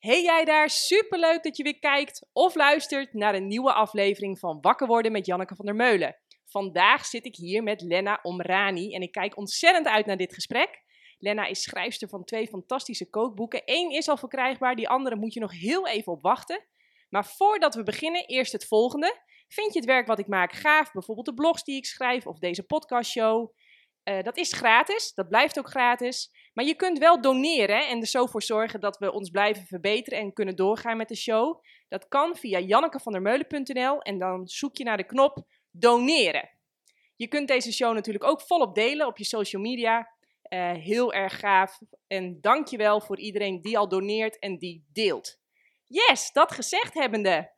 Hey jij daar, superleuk dat je weer kijkt of luistert naar een nieuwe aflevering van Wakker worden met Janneke van der Meulen. Vandaag zit ik hier met Lena Omrani en ik kijk ontzettend uit naar dit gesprek. Lena is schrijfster van twee fantastische kookboeken. Eén is al verkrijgbaar, die andere moet je nog heel even op wachten. Maar voordat we beginnen, eerst het volgende. Vind je het werk wat ik maak gaaf? Bijvoorbeeld de blogs die ik schrijf of deze podcastshow? Uh, dat is gratis, dat blijft ook gratis. Maar je kunt wel doneren en er zo voor zorgen dat we ons blijven verbeteren en kunnen doorgaan met de show. Dat kan via jannekevandermeulen.nl en dan zoek je naar de knop doneren. Je kunt deze show natuurlijk ook volop delen op je social media. Uh, heel erg gaaf. En dankjewel voor iedereen die al doneert en die deelt. Yes, dat gezegd hebbende.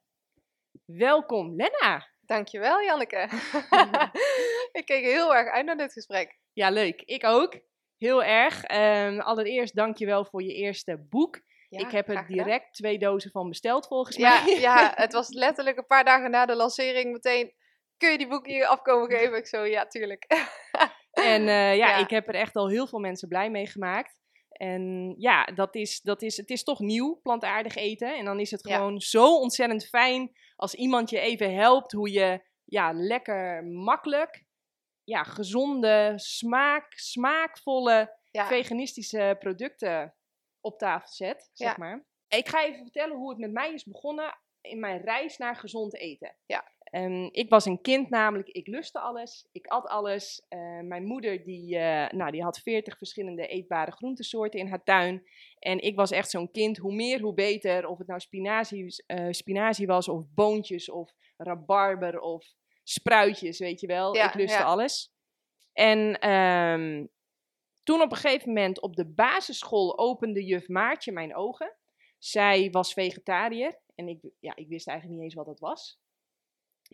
Welkom, Lena. Dankjewel, Janneke. ik keek heel erg uit naar dit gesprek. Ja, leuk. Ik ook. Heel erg. Um, allereerst dankjewel voor je eerste boek. ik heb er direct twee dozen van besteld, volgens ja, mij. ja, het was letterlijk een paar dagen na de lancering meteen... Kun je die boek hier afkomen geven? Ik zo, ja, tuurlijk. en uh, ja, ja, ik heb er echt al heel veel mensen blij mee gemaakt. En ja, dat is, dat is, het is toch nieuw, plantaardig eten. En dan is het gewoon zo ontzettend fijn als iemand je even helpt hoe je ja, lekker makkelijk, ja, gezonde, smaak, smaakvolle, veganistische producten op tafel zet, zeg maar. Ik ga even vertellen hoe het met mij is begonnen in mijn reis naar gezond eten. Ja. Um, ik was een kind namelijk, ik lustte alles, ik at alles. Uh, mijn moeder die, uh, nou, die had veertig verschillende eetbare groentesoorten in haar tuin. En ik was echt zo'n kind, hoe meer hoe beter. Of het nou spinazie, uh, spinazie was of boontjes of rabarber of spruitjes, weet je wel. Ja, ik lustte ja. alles. En um, toen op een gegeven moment op de basisschool opende juf Maartje mijn ogen. Zij was vegetariër en ik, ja, ik wist eigenlijk niet eens wat dat was.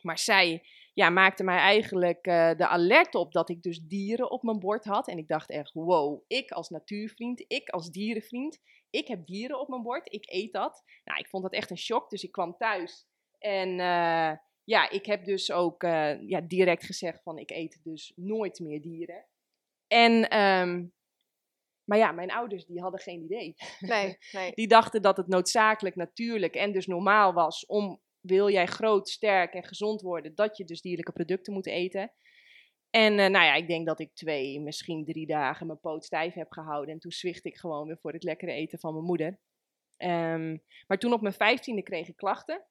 Maar zij ja, maakte mij eigenlijk uh, de alert op dat ik dus dieren op mijn bord had. En ik dacht echt, wow, ik als natuurvriend, ik als dierenvriend, ik heb dieren op mijn bord, ik eet dat. Nou, ik vond dat echt een shock, dus ik kwam thuis. En uh, ja, ik heb dus ook uh, ja, direct gezegd van, ik eet dus nooit meer dieren. En, um, maar ja, mijn ouders die hadden geen idee. Nee, nee. Die dachten dat het noodzakelijk, natuurlijk en dus normaal was om wil jij groot, sterk en gezond worden, dat je dus dierlijke producten moet eten. En uh, nou ja, ik denk dat ik twee, misschien drie dagen mijn poot stijf heb gehouden. En toen zwicht ik gewoon weer voor het lekkere eten van mijn moeder. Um, maar toen op mijn vijftiende kreeg ik klachten.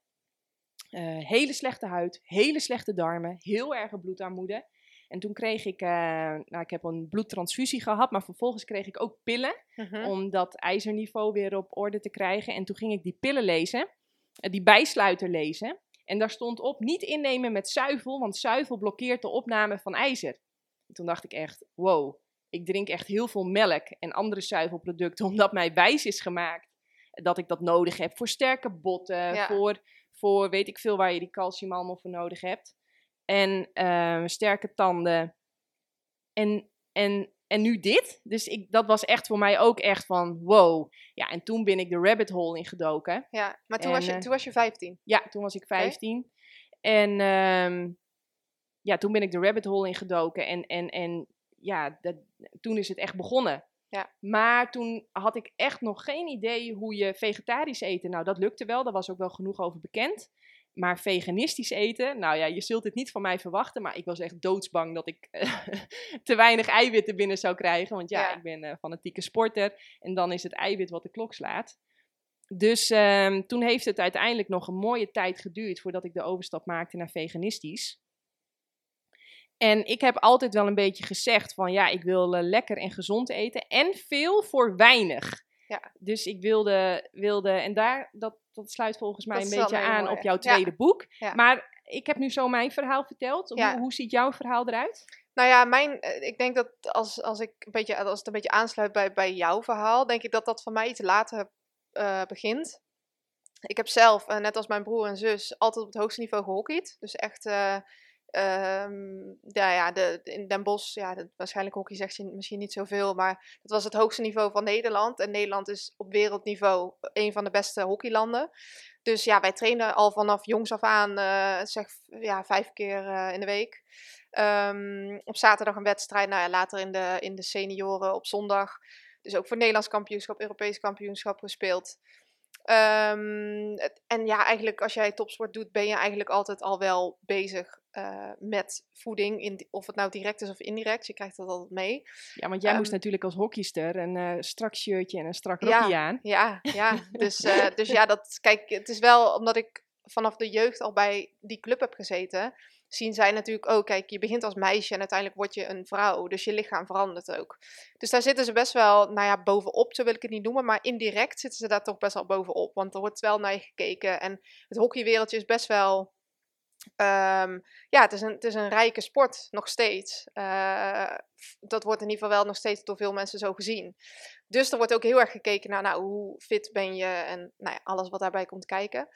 Uh, hele slechte huid, hele slechte darmen, heel erge bloedarmoede. En toen kreeg ik, uh, nou ik heb een bloedtransfusie gehad, maar vervolgens kreeg ik ook pillen. Uh -huh. Om dat ijzerniveau weer op orde te krijgen. En toen ging ik die pillen lezen. Eh, die bijsluiter lezen. En daar stond op niet innemen met zuivel, want zuivel blokkeert de opname van ijzer. En toen dacht ik echt, wow, ik drink echt heel veel melk en andere zuivelproducten, omdat mij wijs is gemaakt dat ik dat nodig heb voor sterke botten, voor, voor weet ik veel waar je die calcium allemaal voor nodig hebt. En uh, sterke tanden. En, en en nu dit. Dus ik, dat was echt voor mij ook echt van wow. Ja, en toen ben ik de rabbit hole ingedoken. Ja, maar toen, was, je, uh, toen was je 15? Ja, toen was ik 15. Okay. En um, ja, toen ben ik de rabbit hole ingedoken. En, en, en ja, dat, toen is het echt begonnen. Ja. Maar toen had ik echt nog geen idee hoe je vegetarisch eten. Nou, dat lukte wel. Daar was ook wel genoeg over bekend. Maar veganistisch eten, nou ja, je zult het niet van mij verwachten, maar ik was echt doodsbang dat ik uh, te weinig eiwitten binnen zou krijgen. Want ja, ja. ik ben uh, fanatieke sporter en dan is het eiwit wat de klok slaat. Dus um, toen heeft het uiteindelijk nog een mooie tijd geduurd voordat ik de overstap maakte naar veganistisch. En ik heb altijd wel een beetje gezegd van ja, ik wil uh, lekker en gezond eten en veel voor weinig. Ja. Dus ik wilde, wilde en daar, dat, dat sluit volgens mij dat een beetje aan mooi. op jouw tweede ja. boek. Ja. Maar ik heb nu zo mijn verhaal verteld. Hoe, hoe, ziet jouw verhaal eruit? Nou ja, mijn, ik denk dat als, als, ik een beetje, als het een beetje aansluit bij, bij jouw verhaal, denk ik dat dat van mij iets later uh, begint. Ik heb zelf, uh, net als mijn broer en zus, altijd op het hoogste niveau gehockeyd. Dus echt Um, ja, ja de, in Den Bosch, ja, waarschijnlijk hockey zegt je misschien niet zoveel, maar dat was het hoogste niveau van Nederland. En Nederland is op wereldniveau een van de beste hockeylanden. Dus ja, wij trainen al vanaf jongs af aan, uh, zeg ja, vijf keer uh, in de week. Um, op zaterdag een wedstrijd, nou ja, later in de, in de senioren op zondag. Dus ook voor Nederlands kampioenschap, Europees kampioenschap gespeeld. Ehm, en ja, eigenlijk als jij topsport doet, ben je eigenlijk altijd al wel bezig uh, met voeding. In, of het nou direct is of indirect. Je krijgt dat altijd mee. Ja, want jij moest ehm, natuurlijk als hockeyster een uh, strak shirtje en een strak rokje ja, aan. Ja, ja. Dus, uh, dus ja, dat, kijk, het is wel omdat ik vanaf de jeugd al bij die club heb gezeten zien zij natuurlijk ook, kijk, je begint als meisje en uiteindelijk word je een vrouw. Dus je lichaam verandert ook. Dus daar zitten ze best wel, nou ja, bovenop, zo wil ik het niet noemen. Maar indirect zitten ze daar toch best wel bovenop. Want er wordt wel naar je gekeken. En het hockeywereldje is best wel Um, ja, het is, een, het is een rijke sport nog steeds. Uh, dat wordt in ieder geval wel nog steeds door veel mensen zo gezien. Dus er wordt ook heel erg gekeken naar nou, hoe fit ben je en nou ja, alles wat daarbij komt kijken.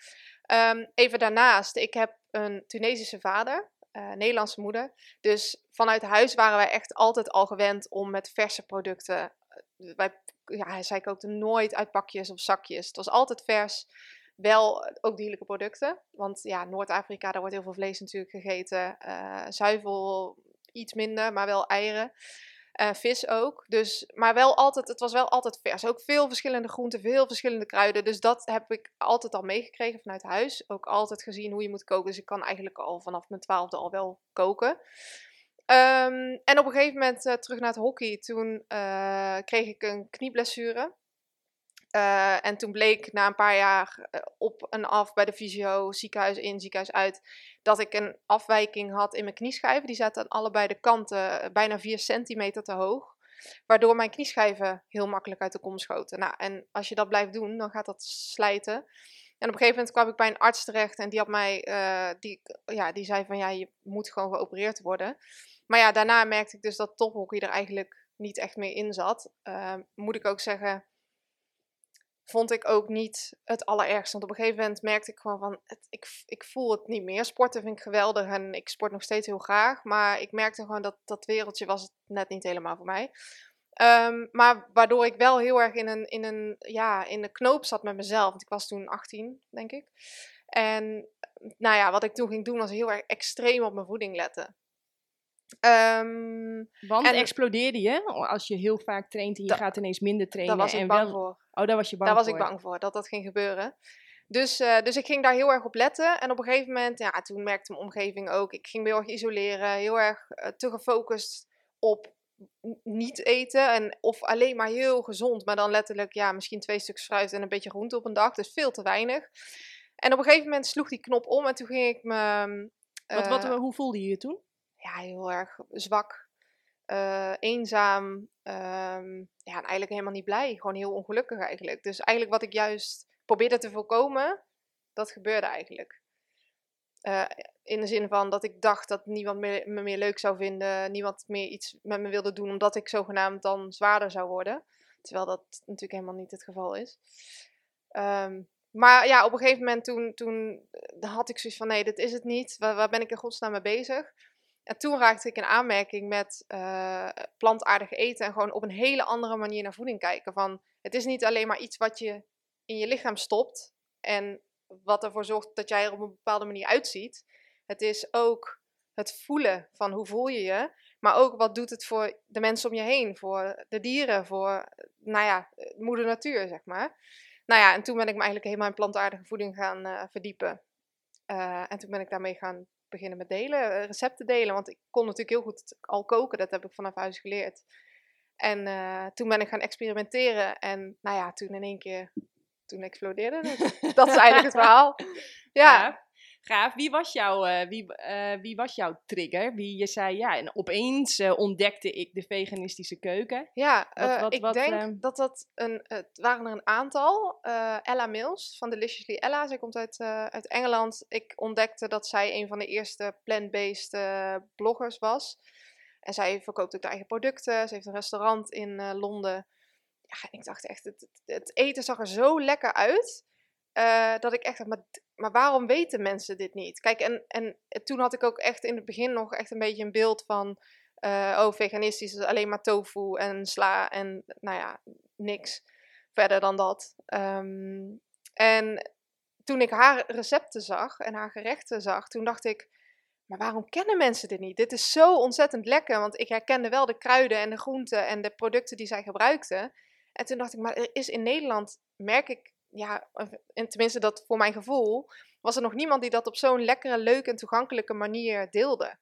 Um, even daarnaast, ik heb een Tunesische vader, uh, Nederlandse moeder. Dus vanuit huis waren wij echt altijd al gewend om met verse producten. Uh, wij, ja, zij kookte nooit uit pakjes of zakjes. Het was altijd vers. Wel ook dierlijke producten. Want ja, Noord-Afrika, daar wordt heel veel vlees natuurlijk gegeten. Uh, zuivel iets minder, maar wel eieren. Uh, vis ook. Dus, maar wel altijd, het was wel altijd vers. Ook veel verschillende groenten, veel verschillende kruiden. Dus dat heb ik altijd al meegekregen vanuit huis. Ook altijd gezien hoe je moet koken. Dus ik kan eigenlijk al vanaf mijn twaalfde al wel koken. Um, en op een gegeven moment terug naar het hockey. Toen kreeg ik een knieblessure. Uh, en toen bleek na een paar jaar op en af bij de fysio, ziekenhuis in, ziekenhuis uit, dat ik een afwijking had in mijn knieschijven. Die zaten aan allebei de kanten bijna 4 centimeter te hoog. Waardoor mijn knieschijven heel makkelijk uit de kom schoten. Nou, en als je dat blijft doen, dan gaat dat slijten. En op een gegeven moment kwam ik bij een arts terecht en die had mij, die, ja, die zei van ja, je moet gewoon geopereerd worden. Maar ja, daarna merkte ik dus dat tophockey er eigenlijk niet echt meer in zat. Moet ik ook zeggen, vond ik ook niet het allerergste. Want op een gegeven moment merkte ik gewoon van, het, ik, ik voel het niet meer. Sporten vind ik geweldig en ik sport nog steeds heel graag. Maar ik merkte gewoon dat dat wereldje was het net niet helemaal voor mij. Um, maar waardoor ik wel heel erg in een, in een, ja, in de knoop zat met mezelf. Want ik was toen 18, denk ik. En nou ja, wat ik toen ging doen was heel erg extreem op mijn voeding letten. Um, Want en, explodeerde je als je heel vaak traint en je gaat ineens minder trainen? Daar was ik bang voor. Oh, daar was je bang daar voor? Daar was ik bang voor, dat dat ging gebeuren. Dus, uh, dus ik ging daar heel erg op letten. En op een gegeven moment, ja, toen merkte mijn omgeving ook. Ik ging me heel erg isoleren, heel erg uh, te gefocust op niet eten. En, of alleen maar heel gezond, maar dan letterlijk, ja, misschien twee stukjes fruit en een beetje groente op een dag. Dus veel te weinig. En op een gegeven moment sloeg die knop om en toen ging ik me... Uh, wat, wat, hoe voelde je je toen? Ja, heel erg zwak, uh, eenzaam. Um, ja, en eigenlijk helemaal niet blij. Gewoon heel ongelukkig eigenlijk. Dus eigenlijk wat ik juist probeerde te voorkomen, dat gebeurde eigenlijk. Uh, in de zin van dat ik dacht dat niemand me meer leuk zou vinden, niemand meer iets met me wilde doen, omdat ik zogenaamd dan zwaarder zou worden. Terwijl dat natuurlijk helemaal niet het geval is. Um, maar ja, op een gegeven moment toen, toen had ik zoiets van nee, dit is het niet. Waar, waar ben ik in godsnaam mee bezig? En toen raakte ik in aanmerking met uh, plantaardig eten en gewoon op een hele andere manier naar voeding kijken. Van, het is niet alleen maar iets wat je in je lichaam stopt en wat ervoor zorgt dat jij er op een bepaalde manier uitziet. Het is ook het voelen van hoe voel je je, maar ook wat doet het voor de mensen om je heen, voor de dieren, voor, nou ja, moeder natuur, zeg maar. Nou ja, en toen ben ik me eigenlijk helemaal in plantaardige voeding gaan uh, verdiepen. Uh, en toen ben ik daarmee gaan beginnen met delen, eh, recepten delen. Want ik kon natuurlijk heel goed al koken, dat heb ik vanaf huis geleerd. En uh, toen ben ik gaan experimenteren en nou ja, toen in één keer, toen explodeerde het. dat is eigenlijk het verhaal. Ja. Gaaf. Wie was, jouw, uh, wie, uh, wie was jouw trigger? Wie je zei, ja, en opeens uh, ontdekte ik de veganistische keuken. Ja, wat, wat, ik wat, denk ehm, dat dat een, het waren er een aantal. Ella Mills van Deliciously Ella, zij komt uit, uit Engeland. Ik ontdekte dat zij een van de eerste plant-based bloggers was. En zij verkoopt ook de eigen producten. Ze heeft een restaurant in Londen. Ja, ik dacht echt, het, het eten zag er zo lekker uit. Dat ik echt dacht, maar, maar waarom weten mensen dit niet? Kijk, en, en toen had ik ook echt in het begin nog echt een beetje een beeld van, uh, oh, veganistisch is alleen maar tofu en sla en nou ja, niks verder dan dat. Um, en toen ik haar recepten zag en haar gerechten zag, toen dacht ik, maar waarom kennen mensen dit niet? Dit is zo ontzettend lekker, want ik herkende wel de kruiden en de groenten en de producten die zij gebruikte. En toen dacht ik, maar er is in Nederland, merk ik ja, en tenminste dat voor mijn gevoel, was er nog niemand die dat op zo'n lekkere, leuke en toegankelijke manier deelde.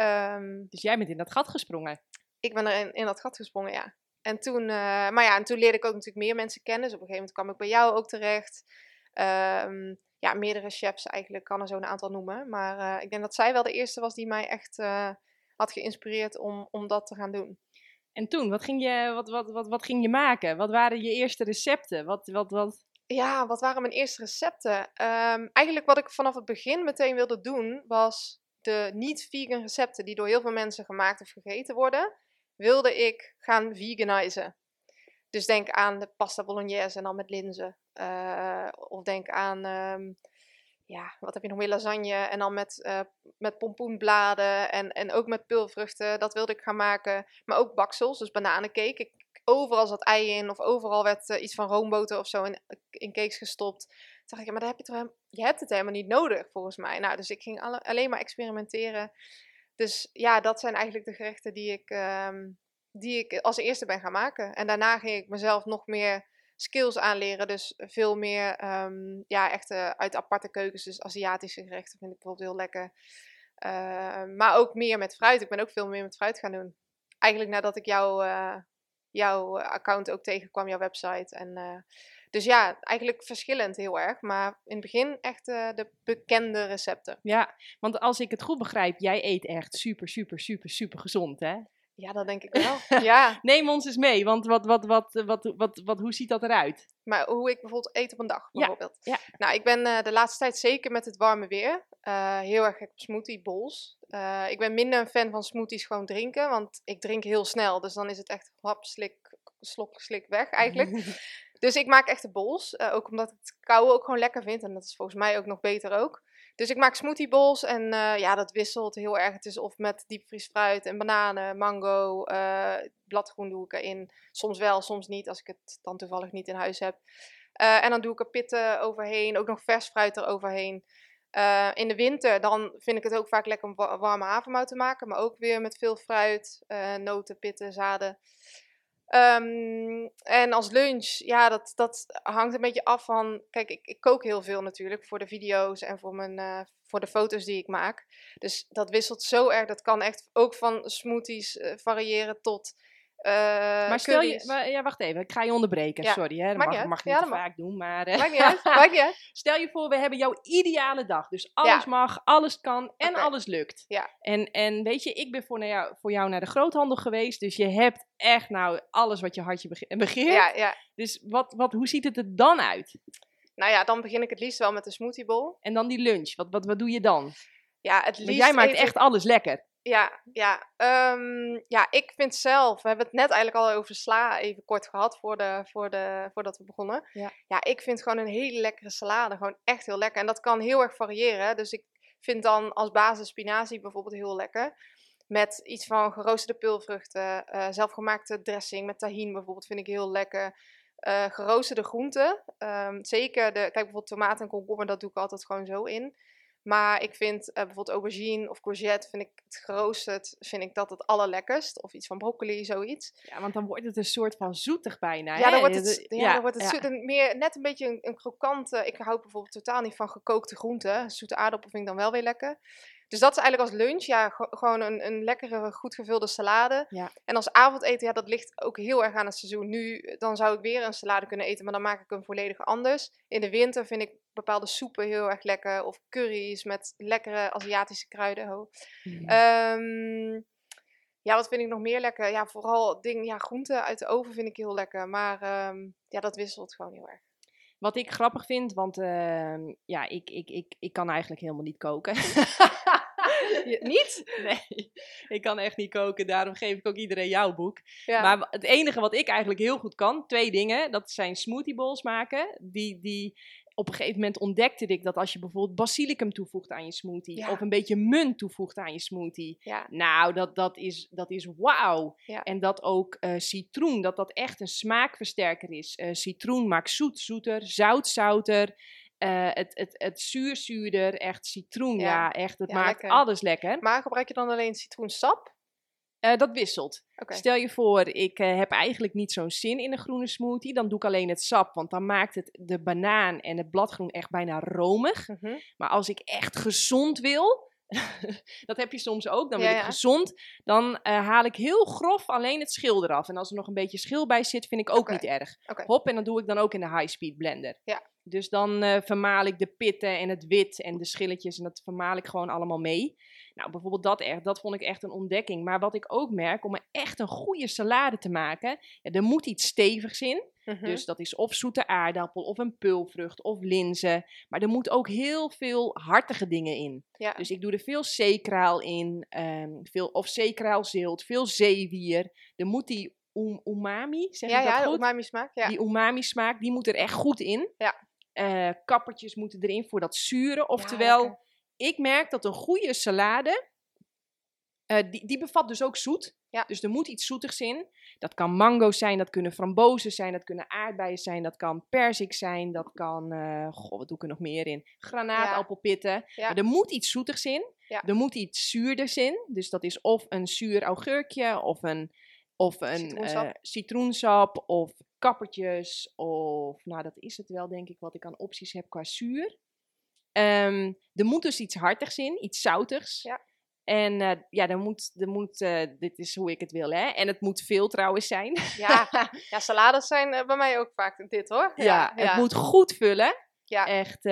Um, dus jij bent in dat gat gesprongen? Ik ben er in, in dat gat gesprongen, ja. En toen, uh, maar ja, en toen leerde ik ook natuurlijk meer mensen kennen. Dus op een gegeven moment kwam ik bij jou ook terecht. Um, ja, meerdere chefs eigenlijk, kan er zo een aantal noemen. Maar uh, ik denk dat zij wel de eerste was die mij echt uh, had geïnspireerd om, om dat te gaan doen. En toen, wat ging je, wat, wat, wat, wat ging je maken? Wat waren je eerste recepten? Wat, wat, wat... Ja, wat waren mijn eerste recepten? Um, eigenlijk wat ik vanaf het begin meteen wilde doen, was de niet-vegan recepten die door heel veel mensen gemaakt of gegeten worden, wilde ik gaan veganizen. Dus denk aan de pasta bolognese en dan met linzen. Uh, of denk aan, um, ja, wat heb je nog meer? Lasagne en dan met, uh, met pompoenbladen en, en ook met pulvruchten. Dat wilde ik gaan maken. Maar ook baksels, dus bananencake. Overal zat ei in of overal werd uh, iets van roomboter of zo in, in cakes gestopt. Toen dacht ik, ja, maar daar heb je, toch je hebt het helemaal niet nodig volgens mij. Nou, dus ik ging alle, alleen maar experimenteren. Dus ja, dat zijn eigenlijk de gerechten die ik, um, die ik als eerste ben gaan maken. En daarna ging ik mezelf nog meer skills aanleren. Dus veel meer, um, ja, echt uit aparte keukens. Dus Aziatische gerechten vind ik bijvoorbeeld heel lekker. Uh, maar ook meer met fruit. Ik ben ook veel meer met fruit gaan doen. Eigenlijk nadat ik jou, uh, jouw account ook tegenkwam, jouw website. En, uh, dus ja, eigenlijk verschillend heel erg. Maar in het begin echt de bekende recepten. Ja, want als ik het goed begrijp, jij eet echt super, super, super, super gezond, hè? Ja, dat denk ik wel. ja. Neem ons eens mee, want wat, wat, wat, wat, wat, wat, hoe ziet dat eruit? Maar hoe ik bijvoorbeeld eet op een dag, bijvoorbeeld. Ja. Nou, ik ben uh, de laatste tijd zeker met het warme weer uh, heel erg gek op smoothie bowls. Uh, ik ben minder een fan van smoothies gewoon drinken, want ik drink heel snel. Dus dan is het echt hap, slik, slok, slik weg eigenlijk. dus ik maak echte bowls, ook omdat ik het koude ook gewoon lekker vind. En dat is volgens mij ook nog beter ook. Dus ik maak smoothie bowls en uh, ja, dat wisselt heel erg. Het is of met diepvriesfruit en bananen, mango, uh, bladgroen doe ik erin. Soms wel, soms niet, als ik het dan toevallig niet in huis heb. Uh, en dan doe ik er pitten overheen, ook nog vers fruit eroverheen. in de winter dan vind ik het ook vaak lekker om warme havermout te maken, maar ook weer met veel fruit, noten, pitten, zaden. Um, en als lunch, ja, dat, dat hangt een beetje af van. Kijk, ik, ik kook heel veel natuurlijk voor de video's en voor, mijn, uh, voor de foto's die ik maak. Dus dat wisselt zo erg. Dat kan echt ook van smoothies uh, variëren tot maar stel je, maar, ja, wacht even, ik ga je onderbreken. Sorry, hè, dat mag, mag, mag je niet ja, vaak doen. Maar, niet uit, maakt niet uit. Stel je voor, we hebben jouw ideale dag. Dus alles mag, alles kan en okay. alles lukt. Ja. En, en weet je, ik ben voor, jou, voor jou naar de groothandel geweest. Dus je hebt echt nou alles wat je hartje begeert. Ja, ja. Dus wat, wat, hoe ziet het er dan uit? Nou ja, dan begin ik het liefst wel met een smoothiebol. En dan die lunch. Wat, wat, wat doe je dan? Ja, het liefst Want jij maakt echt alles lekker. Ja, ja. Um, ja, ik vind zelf, we hebben het net eigenlijk al over sla even kort gehad voor de, voor de, voordat we begonnen. Ja. ja, ik vind gewoon een hele lekkere salade gewoon echt heel lekker. En dat kan heel erg variëren. Dus ik vind dan als basis spinazie bijvoorbeeld heel lekker. Met iets van geroosterde pulvruchten, uh, zelfgemaakte dressing met tahin bijvoorbeeld vind ik heel lekker. Uh, geroosterde groenten, um, zeker de, kijk bijvoorbeeld tomaten en komkommer, dat doe ik altijd gewoon zo in. Maar ik vind uh, bijvoorbeeld aubergine of courgette, vind ik het geroosterd, vind ik dat het allerlekkerst. Of iets van broccoli, zoiets. Ja, want dan wordt het een soort van zoetig bijna. Ja, dan wordt het, ja, ja dan wordt het zoet, meer, net een beetje een, een krokante. Ik hou bijvoorbeeld totaal niet van gekookte groenten. Zoete aardappel vind ik dan wel weer lekker. Dus dat is eigenlijk als lunch, ja, gewoon een, een lekkere, goed gevulde salade. Ja. En als avondeten, ja, dat ligt ook heel erg aan het seizoen. Nu, dan zou ik weer een salade kunnen eten, maar dan maak ik hem volledig anders. In de winter vind ik bepaalde soepen heel erg lekker. Of curry's met lekkere Aziatische kruiden. Oh. Mm. Um, ja, wat vind ik nog meer lekker? Ja, vooral dingen, ja, groenten uit de oven vind ik heel lekker. Maar um, ja, dat wisselt gewoon heel erg. Wat ik grappig vind, want uh, ja, ik, ik, ik, ik kan eigenlijk helemaal niet koken. niet? Nee, ik kan echt niet koken. Daarom geef ik ook iedereen jouw boek. Ja. Maar het enige wat ik eigenlijk heel goed kan, twee dingen. Dat zijn smoothie bowls maken. Die, die, op een gegeven moment ontdekte ik dat als je bijvoorbeeld basilicum toevoegt aan je smoothie, ja. of een beetje munt toevoegt aan je smoothie, ja. nou, dat, dat is, dat is wauw. Ja. En dat ook uh, citroen, dat dat echt een smaakversterker is. Uh, citroen maakt zoet zoeter, zout zouter. Uh, het, het, het zuur zuurder, echt citroen, ja, echt, het maakt lekker. alles lekker. Maar gebruik je dan alleen citroensap? Uh, dat wisselt. Stel je voor, ik uh, heb eigenlijk niet zo'n zin in een groene smoothie. Dan doe ik alleen het sap, want dan maakt het de banaan en het bladgroen echt bijna romig. Mm -hmm. Maar als ik echt gezond wil, dat heb je soms ook. Dan wil ik gezond. Dan uh, haal ik heel grof alleen het schil eraf. En als er nog een beetje schil bij zit, vind ik ook okay. niet erg. Okay. Hop, en dan doe ik dan ook in de high-speed blender. Ja. Dus dan vermaal ik de pitten en het wit en de schilletjes. En dat vermaal ik gewoon allemaal mee. Nou, bijvoorbeeld dat echt, dat vond ik echt een ontdekking. Maar wat ik ook merk, om echt een goede salade te maken, ja, er moet iets stevigs in. Mhm. Dus dat is of zoete aardappel, of een pulvrucht, of linzen. Maar er moet ook heel veel hartige dingen in. Ja. Dus ik doe er veel zeekraal in, um, veel, of zeekraalzilt, veel zeewier. Er moet die um, umami, zeg ja, ik dat ja, goed? umami smaak. Ja. Die umami smaak, die moet er echt goed in. Ja. Uh, kappertjes moeten erin voor dat zuren. Oftewel, Ja, ik merk dat een goede salade, uh, die, die bevat dus ook zoet. Ja. Dus er moet iets zoetigs in. Dat kan mango's zijn, dat kunnen frambozen zijn, dat kunnen aardbeien zijn, dat kan perzik zijn, dat kan, uh, goh, wat doe ik er nog meer in? Granaatappelpitten. Ja. Maar er moet iets zoetigs in. Er moet iets zuurders in. Dus dat is of een zuur augurkje, of een, of een Citroensap. uh, citroensap, of kappertjes, of nou dat is het wel denk ik wat ik aan opties heb qua zuur. Um, er moet dus iets hartigs in, iets zoutigs. Ja. En uh, ja, er moet, er moet uh, dit is hoe ik het wil, hè. En het moet veel trouwens zijn. Ja, ja salades zijn uh, bij mij ook vaak dit, hoor. Ja, ja het moet goed vullen. Ja. Echt,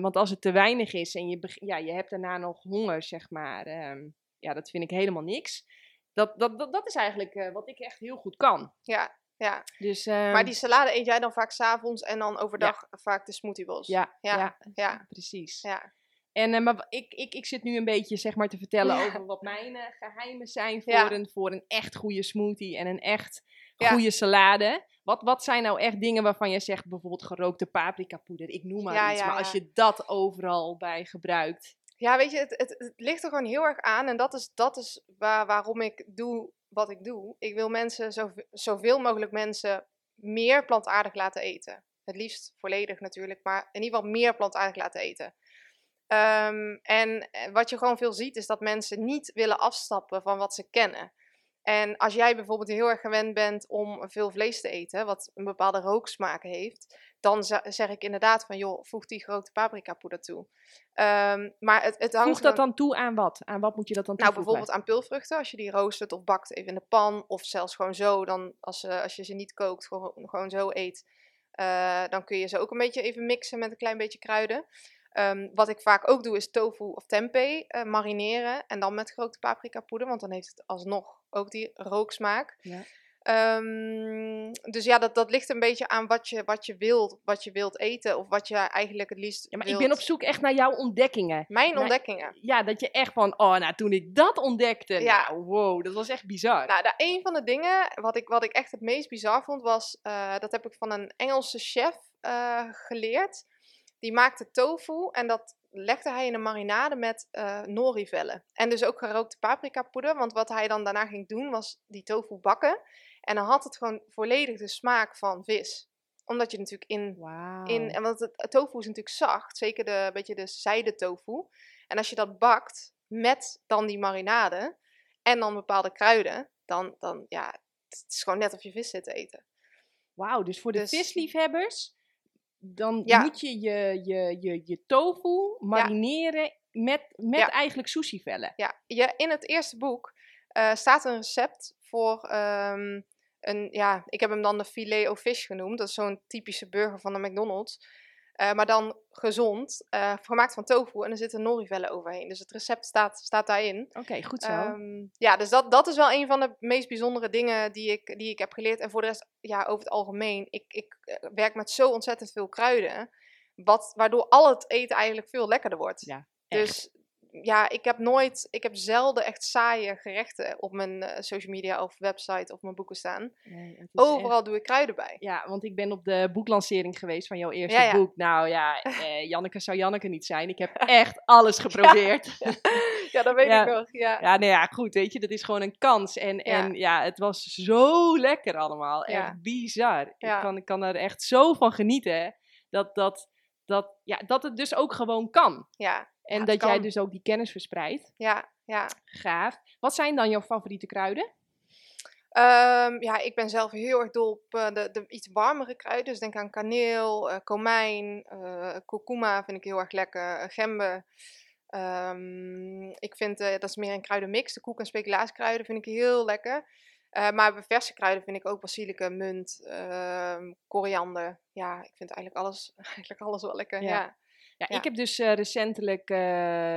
want als het te weinig is en je, ja, je hebt daarna nog honger, zeg maar. Um, ja, dat vind ik helemaal niks. Dat, dat, dat, dat is eigenlijk wat ik echt heel goed kan. Ja, ja. Dus, um, maar die salade eet jij dan vaak s'avonds en dan overdag ja. vaak de smoothiebos? Ja, ja, ja, ja. precies. Ja. En uh, maar ik, ik, ik zit nu een beetje zeg maar, te vertellen over wat mijn uh, geheimen zijn voor, een, voor een echt goede smoothie en een echt goede salade. Wat, wat zijn nou echt dingen waarvan je zegt, bijvoorbeeld gerookte paprikapoeder, ik noem maar iets. maar als je dat overal bij gebruikt. Ja, weet je, het, ligt er gewoon heel erg aan. En dat is, dat is waar, waarom ik doe wat ik doe. Ik wil mensen, zo, zoveel mogelijk mensen, meer plantaardig laten eten. Het liefst volledig natuurlijk, maar in ieder geval meer plantaardig laten eten. Um, en wat je gewoon veel ziet, is dat mensen niet willen afstappen van wat ze kennen. En als jij bijvoorbeeld heel erg gewend bent om veel vlees te eten, wat een bepaalde rooksmaak heeft, dan zeg ik inderdaad van, joh, voeg die grote paprikapoeder toe. Um, maar het, het hangt Voeg dat dan toe aan wat? Aan wat moet je dat dan Nou, toevoegen? bijvoorbeeld aan pulvruchten, als je die roostert of bakt even in de pan, of zelfs gewoon zo, dan als, uh, als je ze niet kookt, gewoon, gewoon zo eet, uh, dan kun je ze ook een beetje even mixen met een klein beetje kruiden. Um, wat ik vaak ook doe is tofu of tempeh uh, marineren en dan met grote paprikapoeder, want dan heeft het alsnog ook die rooksmaak. Ja. Um, dus ja, dat, dat ligt een beetje aan wat je, wat je wilt, wat je wilt eten of wat je eigenlijk het liefst Ja, maar wilt. ik ben op zoek echt naar jouw ontdekkingen. Mijn naar, ontdekkingen. Ja, dat je echt van, oh, nou toen ik dat ontdekte, Ja. nou wow, dat was echt bizar. Nou, de, een van de dingen wat ik, wat ik echt het meest bizar vond was, uh, dat heb ik van een Engelse chef uh, geleerd. Die maakte tofu en dat legde hij in een marinade met uh, nori-vellen. En dus ook gerookte paprikapoeder. Want wat hij dan daarna ging doen, was die tofu bakken. En dan had het gewoon volledig de smaak van vis. Omdat je natuurlijk in... Wow. in en want het, het tofu is natuurlijk zacht. Zeker de beetje de zijde tofu. En als je dat bakt met dan die marinade en dan bepaalde kruiden, dan, dan ja, het is gewoon net of je vis zit te eten. Wauw, dus voor de Dus- visliefhebbers, dan Ja. moet je je, je, je je tofu marineren met, met eigenlijk sushi-vellen. Ja, je, in het eerste boek eh, staat een recept voor ehm, een, ja, ik heb hem dan de filet au fish genoemd. Dat is zo'n typische burger van de McDonald's. Eh, maar dan gezond, eh, gemaakt van tofu en er zitten nori-vellen overheen. Dus het recept staat, staat daarin. Oké, goed zo. Ehm, ja, dus dat, dat is wel een van de meest bijzondere dingen die ik, die ik heb geleerd. En voor de rest, ja, over het algemeen, ik, ik eh, werk met zo ontzettend veel kruiden. Wat, waardoor al het eten eigenlijk veel lekkerder wordt. Ja. Dus ja, ik heb nooit, ik heb zelden echt saaie gerechten op mijn eh, social media of website of mijn boeken staan. Nee, Overal echt- doe ik kruiden bij. Ja, want ik ben op de boeklancering geweest van jouw eerste Ja, ja. boek. Nou ja, eh, Janneke zou Janneke niet zijn. Ik heb echt alles geprobeerd. Ja, Ja, dat weet ik nog. Ja. ja, nee, ja, goed, weet je, dat is gewoon een kans. En ja, en, ja het was zo lekker allemaal. Echt bizar. Ik, kan, ik kan er echt zo van genieten. Dat, dat, dat, ja, dat het dus ook gewoon kan. Ja. En ja, dat jij dus ook die kennis verspreidt. Ja, ja. Gaaf. Wat zijn dan jouw favoriete kruiden? Ehm, ja, ik ben zelf heel erg dol op eh, de, de iets warmere kruiden. Dus denk aan kaneel, eh komijn, eh kurkuma vind ik heel erg lekker, gember. Ehm, ik vind, dat is meer een kruidenmix. De koek- en speculaaskruiden vind ik heel lekker. Maar verse kruiden vind ik ook basilicum, munt, ehm, koriander. Ja, ik vind eigenlijk alles, eigenlijk alles wel lekker. Ja. Ja. Ja, Ja. ik heb dus eh, recentelijk eh,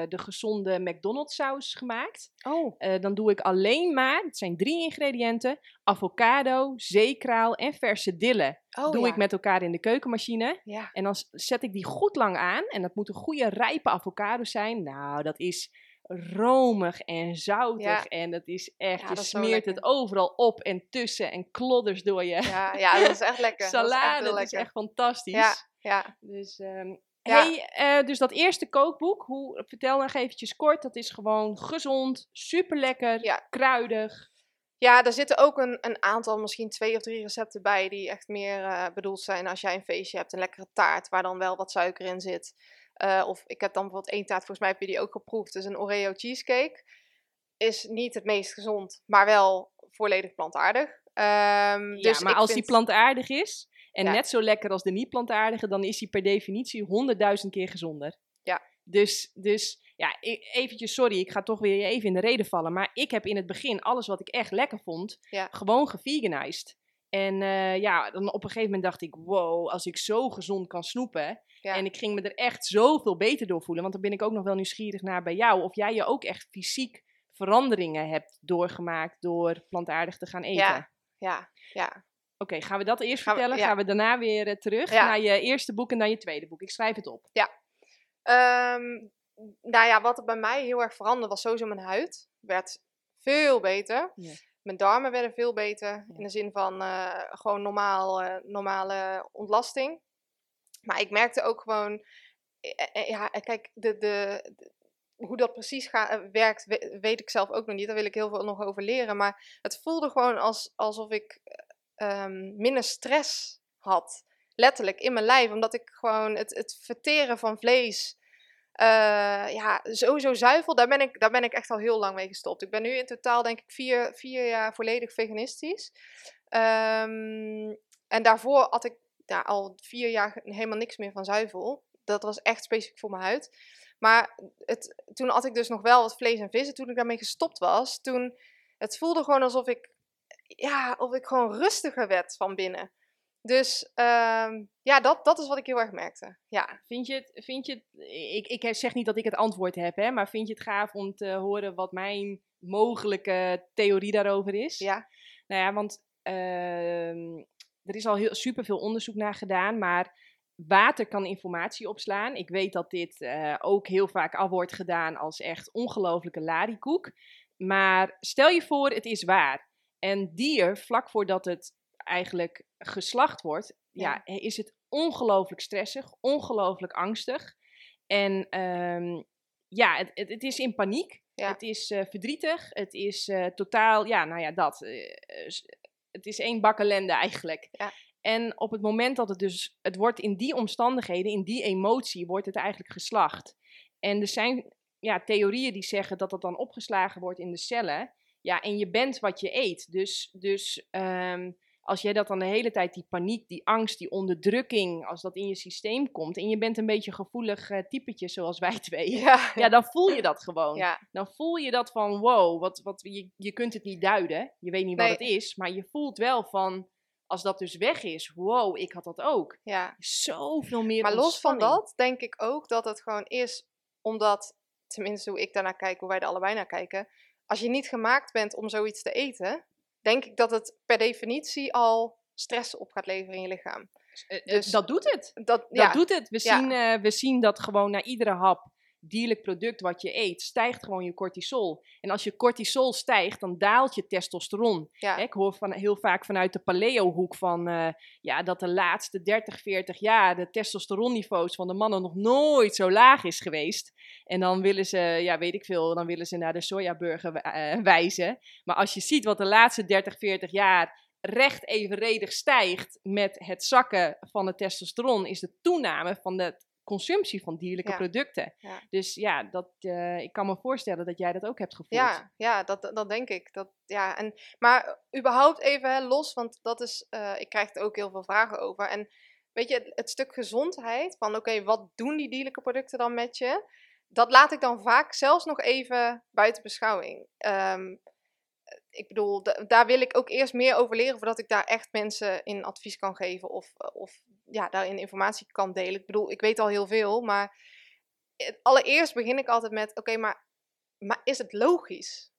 de gezonde McDonald's saus gemaakt. Oh, Eh, dan doe ik alleen maar, het zijn drie ingrediënten, avocado, zeekraal en verse dille. oh doe ja. ik met elkaar in de keukenmachine. Ja, En dan zet ik die goed lang aan. En dat moet een goede rijpe avocado zijn. Nou, dat is romig en zoutig. Ja. En dat is echt, Ja, je is smeert het overal op en tussen en klodders door je ja, ja, dat is echt lekker. dat is echt salade. Dat is echt fantastisch. Ja, ja. Dus, ehm, Ja. hey, eh, dus dat eerste kookboek, hoe, vertel nog eventjes kort. Dat is gewoon gezond, super lekker, Ja. kruidig. Ja, er zitten ook een, een aantal, misschien twee of drie recepten bij die echt meer eh, bedoeld zijn als jij een feestje hebt. Een lekkere taart waar dan wel wat suiker in zit. Eh, of ik heb dan bijvoorbeeld één taart, volgens mij heb je die ook geproefd. Dus een Oreo cheesecake. Is niet het meest gezond, maar wel volledig plantaardig. Ehm, Ja, dus maar als die plantaardig is en Ja. net zo lekker als de niet-plantaardige, dan is die per definitie honderdduizend keer gezonder. Ja. Dus, dus ja, e- eventjes, sorry, ik ga toch weer even in de reden vallen. Maar ik heb in het begin alles wat ik echt lekker vond, Ja. gewoon geveganized. En eh, ja, dan op een gegeven moment dacht ik, wow, als ik zo gezond kan snoepen. Ja. En ik ging me er echt zoveel beter door voelen. Want dan ben ik ook nog wel nieuwsgierig naar bij jou. Of jij je ook echt fysiek veranderingen hebt doorgemaakt door plantaardig te gaan eten. Ja, ja, ja. Oké, gaan we dat eerst Gaan we- vertellen? ja. Gaan we daarna weer eh, terug Ja. naar je eerste boek en dan je tweede boek? Ik schrijf het op. Ehm, nou ja, wat er bij mij heel erg veranderde was sowieso mijn huid. Werd veel beter. Ja. Mijn darmen werden veel beter. Ja. In de zin van eh, gewoon normaal, eh, normale ontlasting. Maar ik merkte ook gewoon... ja, kijk, de, de, de- hoe dat precies ga, eh, werkt, we- weet ik zelf ook nog niet. Daar wil ik heel veel nog over leren. Maar het voelde gewoon als, alsof ik ehm, minder stress had. Letterlijk in mijn lijf. Omdat ik gewoon het, het verteren van vlees. eh, ja, sowieso zuivel. Daar ben, ik, daar ben ik echt al heel lang mee gestopt. Ik ben nu in totaal, denk ik, vier, vier jaar volledig veganistisch. Ehm, en daarvoor had ik al vier jaar helemaal niks meer van zuivel. Dat was echt specifiek voor mijn huid. Maar het, toen had ik dus nog wel wat vlees en vissen. Toen ik daarmee gestopt was, toen... Het voelde gewoon alsof ik... Ja, of ik gewoon rustiger werd van binnen. Dus ehm, ja, dat, dat is wat ik heel erg merkte. Ja, Vind je het, vind je het ik, ik zeg niet dat ik het antwoord heb, hè, maar vind je het gaaf om te horen wat mijn mogelijke theorie daarover is? ja, Nou ja, want ehm, er is al heel, superveel onderzoek naar gedaan, maar water kan informatie opslaan. Ik weet dat dit eh, ook heel vaak af wordt gedaan als echt ongelofelijke larikoek. Maar stel je voor, het is waar. En dier, vlak voordat het eigenlijk geslacht wordt, ja. is het ongelooflijk stressig, ongelooflijk angstig. En ehm, ja, het, het, het is in paniek. Ja. Het is eh, verdrietig. Het is eh, totaal, ja, nou ja, dat. eh, het is één bak ellende eigenlijk. Ja. En op het moment dat het dus, het wordt in die omstandigheden, in die emotie, wordt het eigenlijk geslacht. En er zijn ja, theorieën die zeggen dat dat dan opgeslagen wordt in de cellen. Ja, en je bent wat je eet. Dus, dus ehm, als jij dat dan de hele tijd, die paniek, die angst, die onderdrukking, als dat in je systeem komt. En je bent een beetje een gevoelig eh, typetje zoals wij twee. ja, Ja, dan voel je dat gewoon. ja, Dan voel je dat van, wow, wat, wat, je, je kunt het niet duiden. Je weet niet wat het is. Maar je voelt wel van, als dat dus weg is, wow, ik had dat ook. ja. Zoveel meer Maar los van dat denk ik ook dat het gewoon is omdat, tenminste hoe ik daarnaar kijk, hoe wij er allebei naar kijken. Als je niet gemaakt bent om zoiets te eten, denk ik dat het per definitie al stress op gaat leveren in je lichaam. Eh, eh, dus- dat doet het. Dat, doet het. We, Ja. zien, eh, we zien dat gewoon na iedere hap, dierlijk product wat je eet, stijgt gewoon je cortisol. En als je cortisol stijgt, dan daalt je testosteron. ja, Hè, Ik hoor van, heel vaak vanuit de paleo-hoek van eh, ja, dat de laatste 30, 40 jaar de testosteronniveaus van de mannen nog nooit zo laag is geweest. En dan willen ze, ja, weet ik veel, dan willen ze naar de sojaburger eh, wijzen. Maar als je ziet wat de laatste 30, 40 jaar recht evenredig stijgt met het zakken van het testosteron, is de toename van het consumptie van dierlijke producten. Dus ja, dat, uh, ik kan me voorstellen dat jij dat ook hebt gevoeld. Ja, ja dat, dat denk ik. Dat, ja, en, maar überhaupt even hè, los, want dat is, uh, ik krijg er ook heel veel vragen over. En weet je, het, stuk gezondheid, van oké, wat doen die dierlijke producten dan met je? Dat laat ik dan vaak zelfs nog even buiten beschouwing. Um, ik bedoel, daar wil ik ook eerst meer over leren voordat ik daar echt mensen in advies kan geven of, eh, of ja, daarin informatie kan delen. Ik bedoel, ik weet al heel veel, maar allereerst begin ik altijd met: oké, maar, maar is het logisch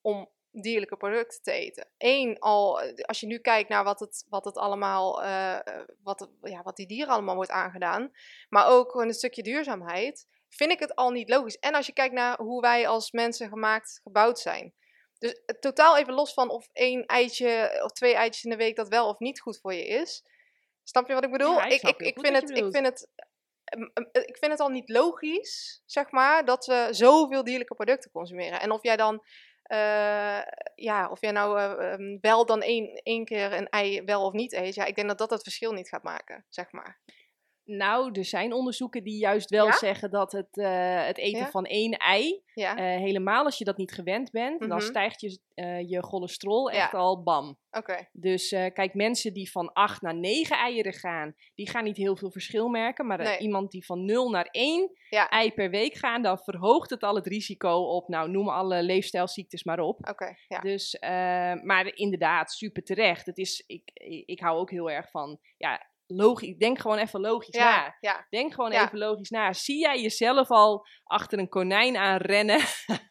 om dierlijke producten te eten? Eén, al eh, als je nu kijkt naar wat het, wat het allemaal, uh, wat, ja, wat die dieren allemaal wordt aangedaan, maar ook een stukje duurzaamheid, vind ik het al niet logisch. En als je kijkt naar hoe wij als mensen gemaakt, gebouwd zijn. Dus totaal even los van of één eitje of twee eitjes in de week dat wel of niet goed voor je is. Snap je wat ik bedoel? ik, ik, ik, vind het, ik, vind het, ik vind het al niet logisch, zeg maar, dat we zoveel dierlijke producten consumeren. En of jij dan, uh, ja, of jij nou uh, wel dan één, één keer een ei wel of niet eet, ja, ik denk dat dat het verschil niet gaat maken, zeg maar. Nou, er zijn onderzoeken die juist wel zeggen dat het, uh, het eten van één ei, uh, helemaal als je dat niet gewend bent, dan mhm. stijgt je, uh, je cholesterol echt al bam. Okay. Dus kijk, mensen die van acht naar negen eieren gaan, die gaan niet heel veel verschil merken. Maar nee. iemand die van 0 naar 1 ei per week gaan, dan verhoogt het al het risico op, nou noem alle leefstijlziektes maar op. Oké. ja. Dus, maar inderdaad, super terecht. Het is, ik, ik hou ook heel erg van, ja, logisch. Denk gewoon even logisch na. Ja. Denk gewoon even logisch na. Zie jij jezelf al achter een konijn aan rennen?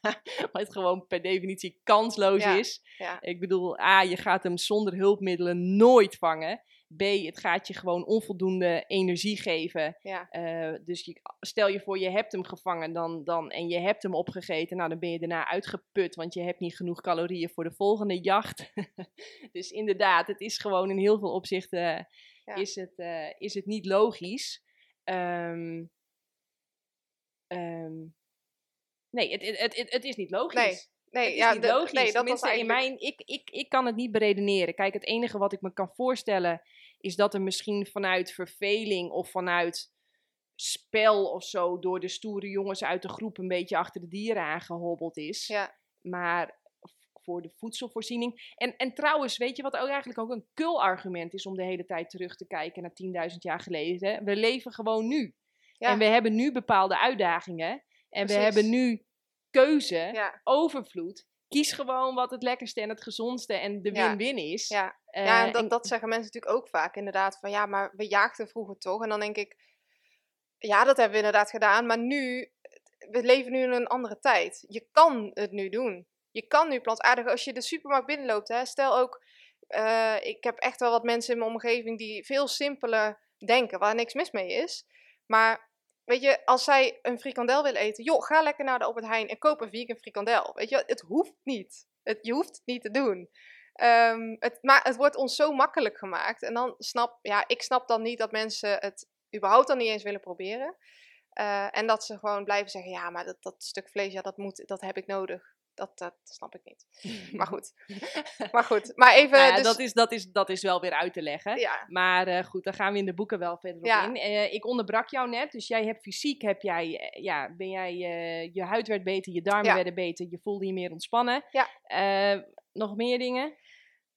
Wat gewoon per definitie kansloos is. Ik bedoel, A, je gaat hem zonder hulpmiddelen nooit vangen. B, het gaat je gewoon onvoldoende energie geven. Uh, dus je, stel je voor, je hebt hem gevangen dan, dan, en je hebt hem opgegeten. Nou, dan ben je daarna uitgeput, want je hebt niet genoeg calorieën voor de volgende jacht. dus inderdaad, het is gewoon in heel veel opzichten is, het, uh, is het niet logisch. Um, um, nee, het, het, het, het, is niet logisch. Nee. Nee, het is ja, niet logisch. Nee, dat was eigenlijk... in mijn, ik, ik, ik kan het niet beredeneren. Kijk, het enige wat ik me kan voorstellen is dat er misschien vanuit verveling of vanuit spel of zo door de stoere jongens uit de groep een beetje achter de dieren aangehobbeld is. Ja. Maar voor de voedselvoorziening. En, en trouwens, weet je wat ook eigenlijk ook een kul argument is om de hele tijd terug te kijken naar 10.000 jaar geleden? We leven gewoon nu. En we hebben nu bepaalde uitdagingen. En we hebben nu keuze, overvloed. Kies gewoon wat het lekkerste en het gezondste en de win-win is. Ja, uh, ja en dat, dat zeggen mensen natuurlijk ook vaak inderdaad. Van ja, maar we jaagden vroeger toch. En dan denk ik, ja, dat hebben we inderdaad gedaan. Maar nu, we leven nu in een andere tijd. Je kan het nu doen je kan nu plantaardig, als je de supermarkt binnenloopt, hè, stel ook, uh, ik heb echt wel wat mensen in mijn omgeving die veel simpeler denken, waar niks mis mee is. Maar weet je, als zij een frikandel willen eten, joh, ga lekker naar de Albert Heijn en koop een vegan frikandel. Weet je, het hoeft niet. Het, je hoeft het niet te doen. Um, het, maar het wordt ons zo makkelijk gemaakt. En dan snap, ja, ik snap dan niet dat mensen het überhaupt dan niet eens willen proberen. Uh, en dat ze gewoon blijven zeggen, ja, maar dat, dat stuk vlees, ja, dat, moet, dat heb ik nodig dat, dat snap ik niet. Maar goed. maar goed. Maar even. Nou ja, dus... dat, is, dat, is, dat is wel weer uit te leggen. Ja. Maar uh, goed, daar gaan we in de boeken wel verder op in. Uh, ik onderbrak jou net. Dus jij hebt fysiek, heb jij, uh, ja, ben jij, je huid werd beter, je darmen werden beter, je voelde je meer ontspannen. Ja. nog meer dingen?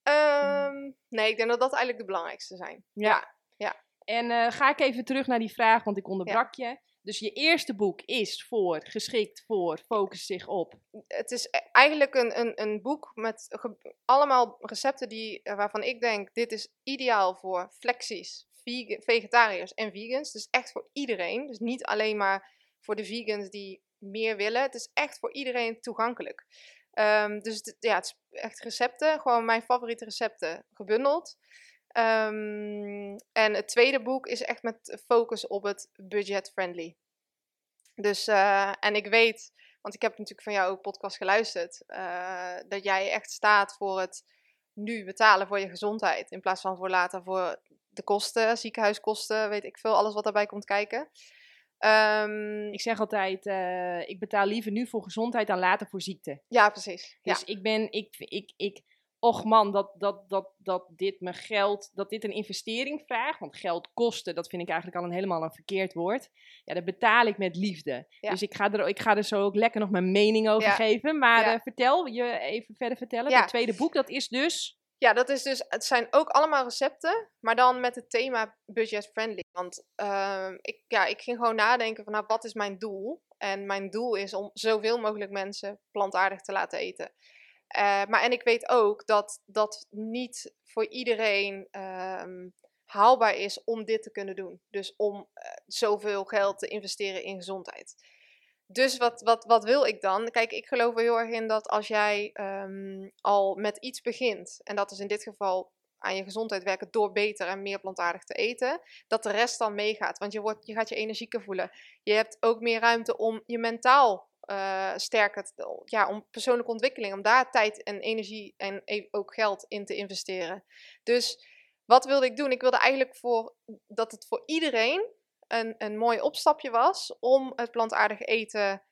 Um, nee, ik denk dat dat eigenlijk de belangrijkste zijn. Ja. ja. En ga ik even terug naar die vraag, want ik onderbrak je. Dus je eerste boek is voor, geschikt voor, focus zich op. Het is e-, eigenlijk een, een, een boek met allemaal recepten die, eh, waarvan ik denk, dit is ideaal voor flexies, vegetariërs en vegans. Dus echt voor iedereen. Dus niet alleen maar voor de vegans die meer willen. Het is echt voor iedereen toegankelijk. Um, dus ja, het is echt recepten, gewoon mijn favoriete recepten gebundeld. Um, en het tweede boek is echt met focus op het budget-friendly. Dus, uh, en ik weet, want ik heb natuurlijk van jouw podcast geluisterd, uh, dat jij echt staat voor het nu betalen voor je gezondheid. In plaats van voor later voor de kosten, ziekenhuiskosten, weet ik veel, alles wat daarbij komt kijken. Um, ik zeg altijd, uh, ik betaal liever nu voor gezondheid dan later voor ziekte. Ja, precies. Dus ik ben, ik, ik, ik och man, dat, dat, dat, dat dit me geld, dat dit een investering vraagt. Want geld kosten, dat vind ik eigenlijk al een helemaal een verkeerd woord. Ja, dat betaal ik met liefde. Dus ik ga, er, ik ga er zo ook lekker nog mijn mening over geven. Maar uh, vertel, je even verder vertellen. Het tweede boek, dat is dus... Ja, dat is dus, het zijn ook allemaal recepten, maar dan met het thema budget friendly. Want uh, ik, ja, ik ging gewoon nadenken van, nou, wat is mijn doel? En mijn doel is om zoveel mogelijk mensen plantaardig te laten eten. Uh, maar en ik weet ook dat dat niet voor iedereen um, haalbaar is om dit te kunnen doen. Dus om uh, zoveel geld te investeren in gezondheid. Dus wat, wat, wat wil ik dan? Kijk, ik geloof er heel erg in dat als jij um, al met iets begint, en dat is in dit geval aan je gezondheid werken door beter en meer plantaardig te eten, dat de rest dan meegaat. Want je, wordt, je gaat je energieker voelen. Je hebt ook meer ruimte om je mentaal uh, sterker, te, ja, om persoonlijke ontwikkeling, om daar tijd en energie en e-, ook geld in te investeren. Dus wat wilde ik doen? Ik wilde eigenlijk voor, dat het voor iedereen een, een mooi opstapje was om het plantaardig eten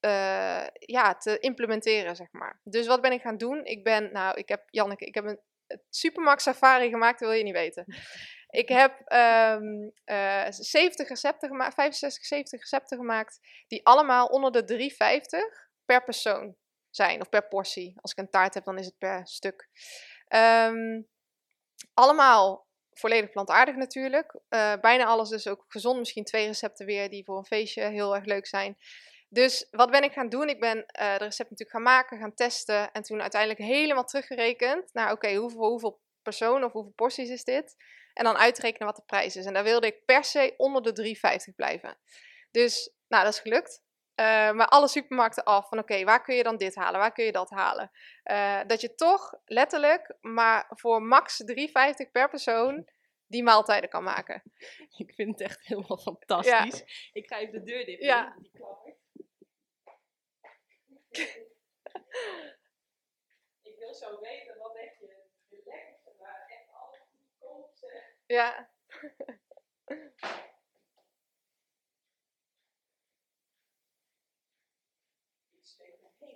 uh, ja, te implementeren, zeg maar. Dus wat ben ik gaan doen? Ik ben, nou, ik heb, Janneke, ik heb een supermax safari gemaakt, dat wil je niet weten. Ik heb um, uh, 70 recepten gemaakt, 65, 70 recepten gemaakt, die allemaal onder de 3,50 per persoon zijn, of per portie. Als ik een taart heb, dan is het per stuk. Um, allemaal volledig plantaardig natuurlijk. Uh, bijna alles dus ook gezond. Misschien twee recepten weer die voor een feestje heel erg leuk zijn. Dus wat ben ik gaan doen? Ik ben uh, de recept natuurlijk gaan maken, gaan testen. En toen uiteindelijk helemaal teruggerekend naar oké, okay, hoeveel, hoeveel personen of hoeveel porties is dit? En dan uitrekenen wat de prijs is. En daar wilde ik per se onder de 3,50 blijven. Dus, nou, dat is gelukt. Uh, maar alle supermarkten af van oké, waar kun je dan dit halen? Waar kun je dat halen? Uh, dat je toch letterlijk maar voor max 3,50 per persoon die maaltijden kan maken. Ik vind het echt helemaal fantastisch. Ja. Ik ga even de deur dicht ja. Ik wil zo weten wat echt je, je lekkerste, maar echt alles goedkoopste. Ja.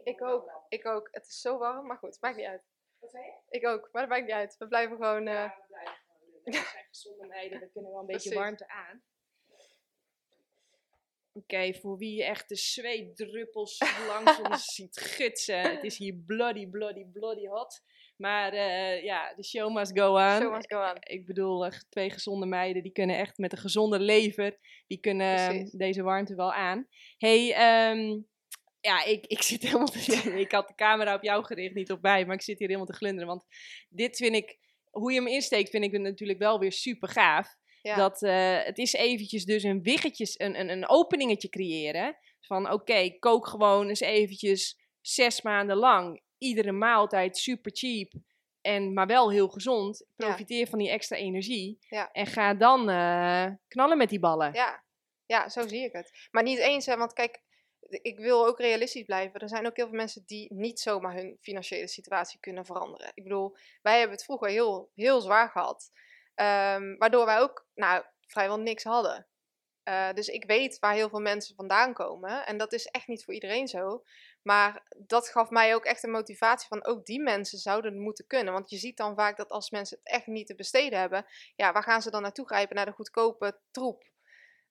Ik ook, ik ook. Het is zo warm, maar goed, maakt niet uit. Wat zei je? Ik ook, maar dat maakt niet uit. We blijven gewoon... Uh... Ja, we blijven gewoon. We zijn gezonde meiden, we kunnen wel een beetje warmte aan. Oké, okay, voor wie echt de zweetdruppels langs ons ziet gutsen. Het is hier bloody, bloody, bloody hot. Maar uh, ja, de show must go on. Show must go on. Ik bedoel, twee gezonde meiden, die kunnen echt met een gezonde lever, die kunnen Precies. deze warmte wel aan. hey, um, ja, ik, ik zit helemaal te... ik had de camera op jou gericht, niet op mij, maar ik zit hier helemaal te glunderen. Want dit vind ik, hoe je hem insteekt, vind ik natuurlijk wel weer super gaaf. Ja. Dat uh, het is eventjes dus een wiggetjes, een, een, een openingetje creëren. Van oké, okay, kook gewoon eens eventjes zes maanden lang. Iedere maaltijd super cheap. En, maar wel heel gezond. Profiteer ja. van die extra energie. Ja. En ga dan uh, knallen met die ballen. Ja. ja, zo zie ik het. Maar niet eens, hè, want kijk, ik wil ook realistisch blijven. Er zijn ook heel veel mensen die niet zomaar hun financiële situatie kunnen veranderen. Ik bedoel, wij hebben het vroeger heel, heel zwaar gehad. Um, waardoor wij ook nou, vrijwel niks hadden. Uh, dus ik weet waar heel veel mensen vandaan komen. En dat is echt niet voor iedereen zo. Maar dat gaf mij ook echt een motivatie van ook die mensen zouden het moeten kunnen. Want je ziet dan vaak dat als mensen het echt niet te besteden hebben, ja, waar gaan ze dan naartoe grijpen? Naar de goedkope troep.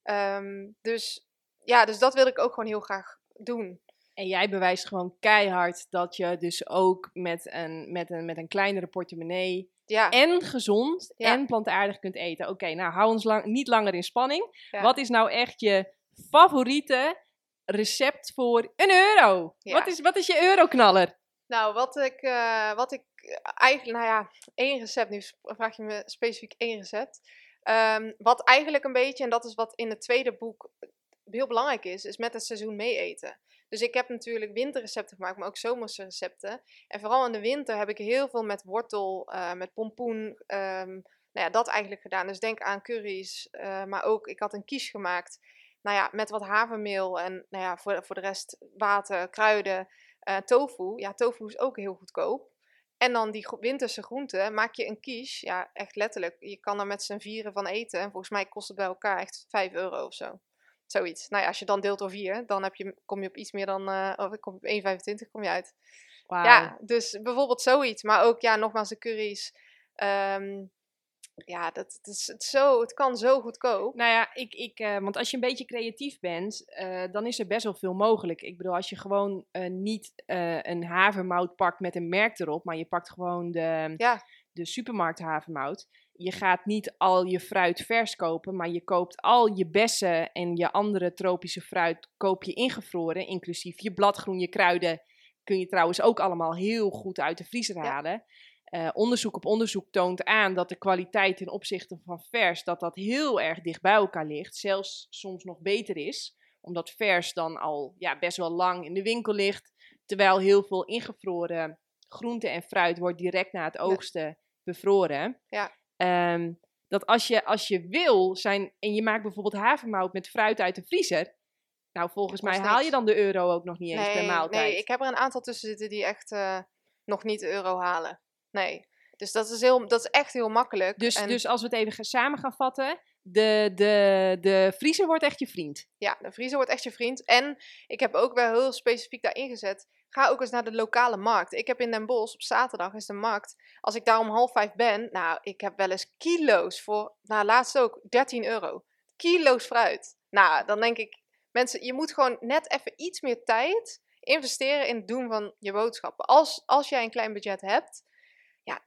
Um, dus ja, dus dat wil ik ook gewoon heel graag doen. En jij bewijst gewoon keihard dat je dus ook met een, met een, met een kleinere portemonnee ja. en gezond ja. en plantaardig kunt eten. Oké, okay, nou hou ons lang, niet langer in spanning. Ja. Wat is nou echt je favoriete recept voor een euro? Wat, is, wat is je euroknaller? Nou, wat ik, uh, wat ik eigenlijk, nou ja, één recept. Nu vraag je me specifiek één recept. Um, wat eigenlijk een beetje, en dat is wat in het tweede boek heel belangrijk is, is met het seizoen mee eten. Dus ik heb natuurlijk winterrecepten gemaakt, maar ook zomerse recepten. En vooral in de winter heb ik heel veel met wortel, uh, met pompoen, um, nou ja, dat eigenlijk gedaan. Dus denk aan curry's, uh, maar ook, ik had een quiche gemaakt. Nou ja, met wat havermeel en nou ja, voor, voor de rest water, kruiden, uh, tofu. Ja, tofu is ook heel goedkoop. En dan die winterse groenten, maak je een quiche. Ja, echt letterlijk. Je kan er met z'n vieren van eten. En volgens mij kost het bij elkaar echt 5 euro of zo. Zoiets. Nou ja, als je dan deelt door 4, dan heb je, kom je op iets meer dan, uh, of kom op 1,25 kom je uit. Ja, dus bijvoorbeeld zoiets. Maar ook, ja, nogmaals de curry's. Ehm, ja, dat, het, is, het, zo, het kan zo goedkoop. Nou ja, ik, ik, uh, want als je een beetje creatief bent, uh, dan is er best wel veel mogelijk. Ik bedoel, als je gewoon uh, niet een havermout pakt met een merk erop, maar je pakt gewoon de, ja. de supermarkt havermout. Je gaat niet al je fruit vers kopen, maar je koopt al je bessen en je andere tropische fruit koop je ingevroren, inclusief je bladgroen, je kruiden. Kun je trouwens ook allemaal heel goed uit de vriezer halen. Uh, onderzoek op onderzoek toont aan dat de kwaliteit ten opzichte van vers, dat dat heel erg dicht bij elkaar ligt. Zelfs soms nog beter is, omdat vers dan al ja, best wel lang in de winkel ligt. Terwijl heel veel ingevroren groente en fruit wordt direct na het oogsten bevroren. Ja. Um, dat als je, als je wil zijn, en je maakt bijvoorbeeld havermout met fruit uit de vriezer. Nou, volgens mij haal je dan de euro ook nog niet eens nee, per maaltijd. Nee, ik heb er een aantal tussen zitten die echt uh, nog niet de euro halen. Nee. Dus dat is, heel, dat is echt heel makkelijk. Dus, dus als we het even samen gaan vatten, de, de, de vriezer wordt echt je vriend. Ja, de vriezer wordt echt je vriend. En ik heb ook wel heel specifiek daarin gezet. Ga ook eens naar de lokale markt. Ik heb in Den Bosch op zaterdag is de markt. Als ik daar om half vijf ben, nou, ik heb wel eens kilo's voor, nou, laatst ook 13 euro. Kilo's fruit. Nou, dan denk ik, mensen, je moet gewoon net even iets meer tijd investeren in het doen van je boodschappen. Als, als jij een klein budget hebt, ja,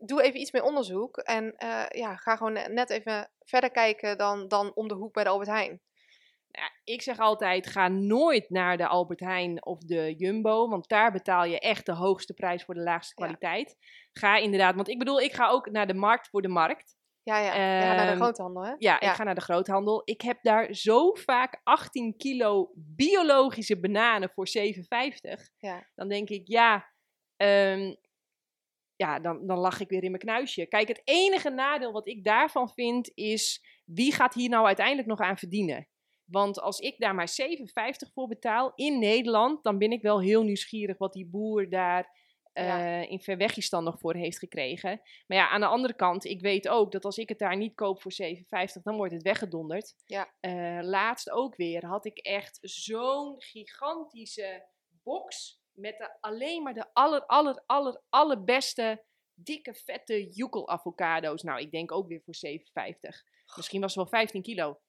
doe even iets meer onderzoek. En uh, ja, ga gewoon net even verder kijken dan, dan om de hoek bij de Albert Heijn. Nou, ik zeg altijd, ga nooit naar de Albert Heijn of de Jumbo, want daar betaal je echt de hoogste prijs voor de laagste kwaliteit. Ga inderdaad, want ik bedoel, ik ga ook naar de markt voor de markt. Ja, ja. gaat naar de ehm, groothandel, hè? Ja, ja, ik ga naar de groothandel. Ik heb daar zo vaak 18 kilo biologische bananen voor 7,50. Ja. Dan denk ik, ja, um, ja, dan, dan lach ik weer in mijn knuisje. Kijk, het enige nadeel wat ik daarvan vind is, wie gaat hier nou uiteindelijk nog aan verdienen? Want als ik daar maar 7,50 voor betaal in Nederland, dan ben ik wel heel nieuwsgierig wat die boer daar uh, in Verwegistan nog voor heeft gekregen. Maar ja, aan de andere kant, ik weet ook dat als ik het daar niet koop voor 7,50, dan wordt het weggedonderd. Ja. Uh, laatst ook weer had ik echt zo'n gigantische box met de, alleen maar de aller, aller, aller, allerbeste dikke, vette joekel avocado's. Nou, ik denk ook weer voor 7,50. Misschien was het wel 15 kilo.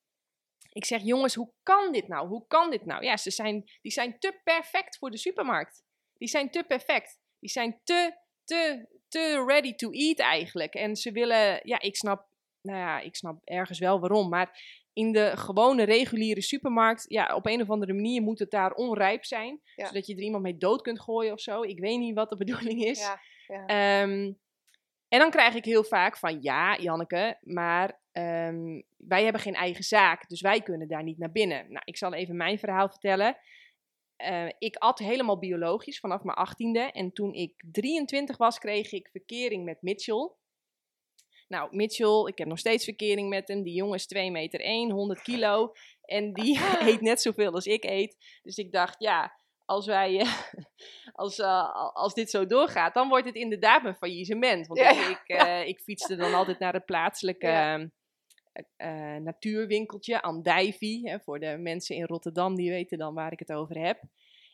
Ik zeg, jongens, hoe kan dit nou? Hoe kan dit nou? Ja, ze zijn, die zijn te perfect voor de supermarkt. Die zijn te perfect. Die zijn te, te, te ready to eat eigenlijk. En ze willen, ja, ik snap, nou ja, ik snap ergens wel waarom. Maar in de gewone reguliere supermarkt, ja, op een of andere manier moet het daar onrijp zijn. Zodat je er iemand mee dood kunt gooien of zo. Ik weet niet wat de bedoeling is. Ja, ja. Ehm, en dan krijg ik heel vaak van, ja, Janneke, maar um, wij hebben geen eigen zaak, dus wij kunnen daar niet naar binnen. Nou, ik zal even mijn verhaal vertellen. Uh, ik at helemaal biologisch vanaf mijn achttiende. En toen ik 23 was, kreeg ik verkering met Mitchell. Nou, Mitchell, ik heb nog steeds verkering met hem. Die jongen is 2 meter 1, 100 kilo. En die eet net zoveel als ik eet. Dus ik dacht, ja, als, wij, uh, als, uh, als dit zo doorgaat, dan wordt het inderdaad een faillissement. Want ja, ik, uh, ik fietste dan altijd naar het plaatselijke ja. natuurwinkeltje, Andijvie. Hè, voor de mensen in Rotterdam, die weten dan waar ik het over heb.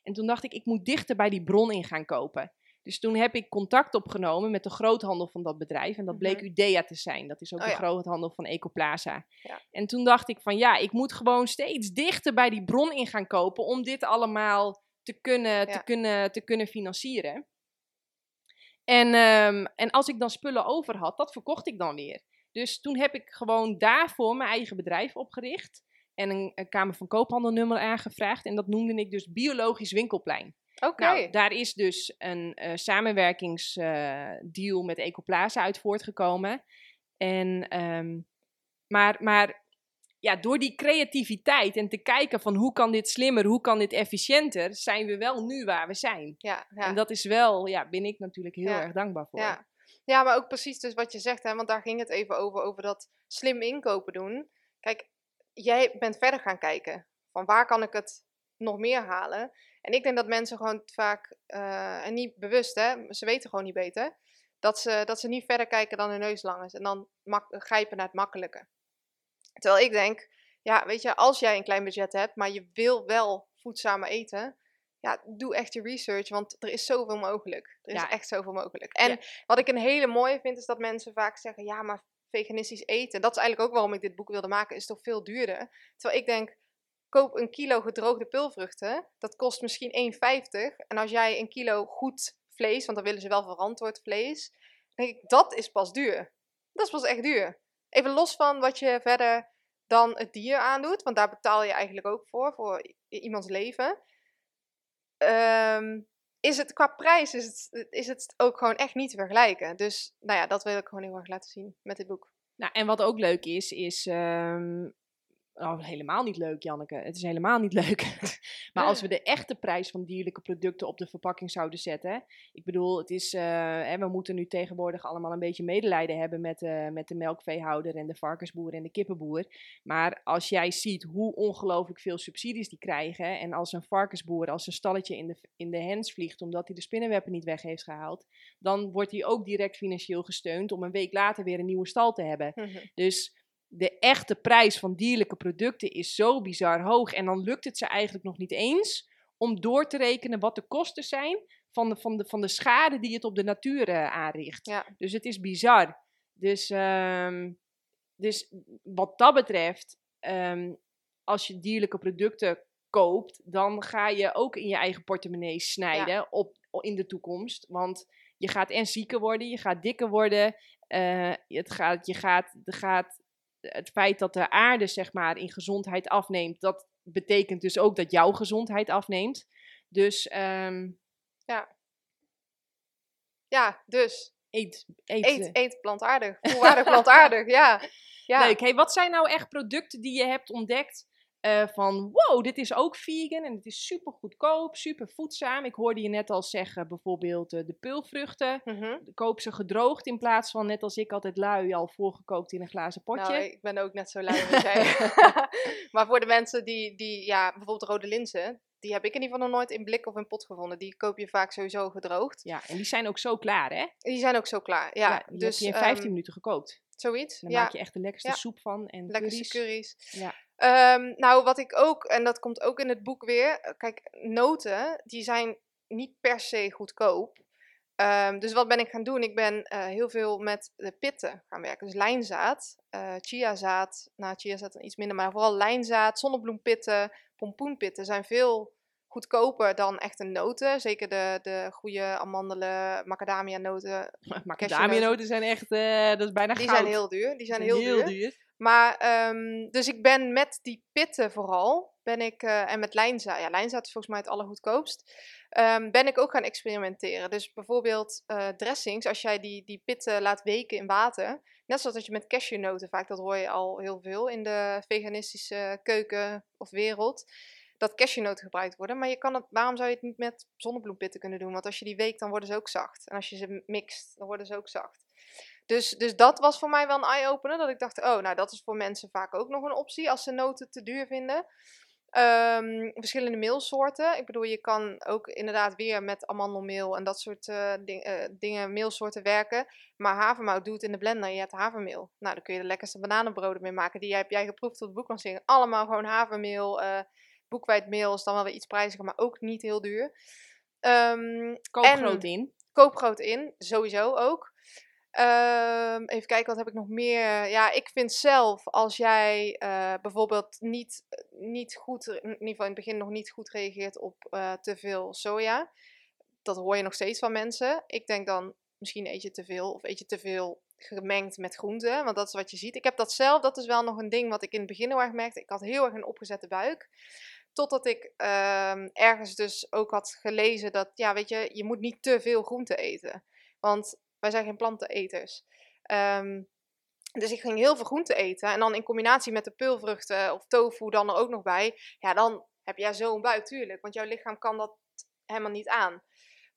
En toen dacht ik, ik moet dichter bij die bron in gaan kopen. Dus toen heb ik contact opgenomen met de groothandel van dat bedrijf. En dat bleek mm -hmm. Udea te zijn. Dat is ook oh, de ja. groothandel van Ecoplaza. Ja. En toen dacht ik van ja, ik moet gewoon steeds dichter bij die bron in gaan kopen. Om dit allemaal te kunnen, ja. te kunnen, te kunnen financieren. En, um, en als ik dan spullen over had, dat verkocht ik dan weer. Dus toen heb ik gewoon daarvoor mijn eigen bedrijf opgericht. En een, een Kamer van Koophandelnummer aangevraagd. En dat noemde ik dus Biologisch Winkelplein. Oké. Okay. Nou, daar is dus een uh, samenwerkingsdeal uh, met Ecoplaza uit voortgekomen. En, um, maar, maar ja, door die creativiteit en te kijken van hoe kan dit slimmer, hoe kan dit efficiënter, zijn we wel nu waar we zijn. Ja, ja. En dat is wel, ja, ben ik natuurlijk heel ja. erg dankbaar voor. Ja. ja, maar ook precies dus wat je zegt, hè, want daar ging het even over, over dat slim inkopen doen. Kijk, jij bent verder gaan kijken van waar kan ik het nog meer halen. En ik denk dat mensen gewoon vaak, uh, en niet bewust, hè, ze weten gewoon niet beter, dat ze, dat ze niet verder kijken dan hun neus lang is. En dan grijpen naar het makkelijke. Terwijl ik denk, ja, weet je, als jij een klein budget hebt, maar je wil wel voedzamer eten, ja, doe echt je research, want er is zoveel mogelijk. Er is echt zoveel mogelijk. En wat ik een hele mooie vind, is dat mensen vaak zeggen, ja, maar veganistisch eten, dat is eigenlijk ook waarom ik dit boek wilde maken, is toch veel duurder. Terwijl ik denk, koop een kilo gedroogde pulvruchten, dat kost misschien 1,50. En als jij een kilo goed vlees, want dan willen ze wel verantwoord vlees, denk ik, dat is pas duur. Dat is pas echt duur. Even los van wat je verder dan het dier aandoet, want daar betaal je eigenlijk ook voor, voor iemands leven. Um, is het qua prijs is het, is het ook gewoon echt niet te vergelijken. Dus nou ja, dat wil ik gewoon heel erg laten zien met dit boek. Nou, en wat ook leuk is, is um, Oh, helemaal niet leuk, Janneke. Het is helemaal niet leuk. maar als we de echte prijs van dierlijke producten op de verpakking zouden zetten. Ik bedoel, het is, uh, we moeten nu tegenwoordig allemaal een beetje medelijden hebben met, uh, met de melkveehouder en de varkensboer en de kippenboer. Maar als jij ziet hoe ongelooflijk veel subsidies die krijgen. En als een varkensboer als een stalletje in de, in de hens vliegt omdat hij de spinnenweppen niet weg heeft gehaald. Dan wordt hij ook direct financieel gesteund om een week later weer een nieuwe stal te hebben. Dus de echte prijs van dierlijke producten is zo bizar hoog. En dan lukt het ze eigenlijk nog niet eens om door te rekenen wat de kosten zijn van de, van de, van de schade die het op de natuur uh, aanricht. Ja. Dus het is bizar. Dus, um, dus wat dat betreft, um, als je dierlijke producten koopt, dan ga je ook in je eigen portemonnee snijden ja. op, in de toekomst. Want je gaat en zieker worden, je gaat dikker worden. Uh, het gaat, je gaat, gaat het feit dat de aarde zeg maar in gezondheid afneemt, dat betekent dus ook dat jouw gezondheid afneemt. Dus um, ja. Ja, dus. Eet, eet, eet, eet plantaardig. Volwaardig plantaardig, ja. ja. Leuk. Hey, wat zijn nou echt producten die je hebt ontdekt uh, van wow, dit is ook vegan en het is super goedkoop, super voedzaam. Ik hoorde je net al zeggen, bijvoorbeeld uh, de peulvruchten. Mm -hmm. Koop ze gedroogd in plaats van net als ik altijd lui al voorgekookt in een glazen potje. Nou, ik ben ook net zo lui als jij. maar voor de mensen die, die ja, bijvoorbeeld rode linzen, die heb ik in ieder geval nog nooit in blik of in pot gevonden. Die koop je vaak sowieso gedroogd. Ja, en die zijn ook zo klaar, hè? Die zijn ook zo klaar, ja. ja die dus, heb je in 15 um, minuten gekookt. Zoiets, Dan ja. maak je echt de lekkerste ja. soep van. En lekkerste curry's. curry's. Ja. Um, nou, wat ik ook, en dat komt ook in het boek weer. eh, Kijk, noten, die zijn niet per se goedkoop. Um, dus wat ben ik gaan doen? Ik ben uh, heel veel met de pitten gaan werken. Dus lijnzaad, uh, chiazaad, nou chiazaad iets minder, maar vooral lijnzaad, zonnebloempitten, pompoenpitten zijn veel goedkoper dan echte noten. Zeker de, de goede amandelen, macadamia noten. Macadamia noten zijn echt, uh, dat is bijna Die goud. zijn heel duur. Die zijn, heel, heel duur. duur. Maar, um, dus ik ben met die pitten vooral, ben ik, uh, en met lijnzaad, ja, lijnzaad is volgens mij het allergoedkoopst, um, ben ik ook gaan experimenteren. Dus bijvoorbeeld uh, dressings, als jij die, die pitten laat weken in water, net zoals dat je met cashewnoten, vaak dat hoor je al heel veel in de veganistische keuken of wereld, dat cashewnoten gebruikt worden. Maar je kan het, waarom zou je het niet met zonnebloempitten kunnen doen? Want als je die weekt, dan worden ze ook zacht. En als je ze mixt, dan worden ze ook zacht. Dus, dus dat was voor mij wel een eye-opener. Dat ik dacht, oh, nou dat is voor mensen vaak ook nog een optie als ze noten te duur vinden. Um, verschillende meelsoorten. Ik bedoel, je kan ook inderdaad weer met amandelmeel en dat soort uh, ding, dingen, meelsoorten werken. Maar havermout doet in de blender. Je hebt havermeel. Nou, dan kun je de lekkerste bananenbroden mee maken. Die heb jij geproefd op de boeklancering. Allemaal gewoon havermeel. Uh, boekwijdmeel is dan wel weer iets prijziger, maar ook niet heel duur. Um, koop groot in. Koop groot in, sowieso ook. Um, even kijken, wat heb ik nog meer? Ja, ik vind zelf, als jij uh, bijvoorbeeld niet, niet goed, in ieder geval in het begin nog niet goed reageert op uh, te veel soja. Dat hoor je nog steeds van mensen. Ik denk dan, misschien eet je te veel of eet je te veel gemengd met groenten. Want dat is wat je ziet. Ik heb dat zelf, dat is wel nog een ding wat ik in het begin heel erg merkte. Ik had heel erg een opgezette buik. Totdat ik uh, ergens dus ook had gelezen dat, ja, weet je, je moet niet te veel groente eten. Want wij zijn geen planteneters. Um, dus ik ging heel veel groente eten. En dan in combinatie met de peulvruchten of tofu dan er ook nog bij. Ja, dan heb jij zo'n buik, tuurlijk. Want jouw lichaam kan dat helemaal niet aan.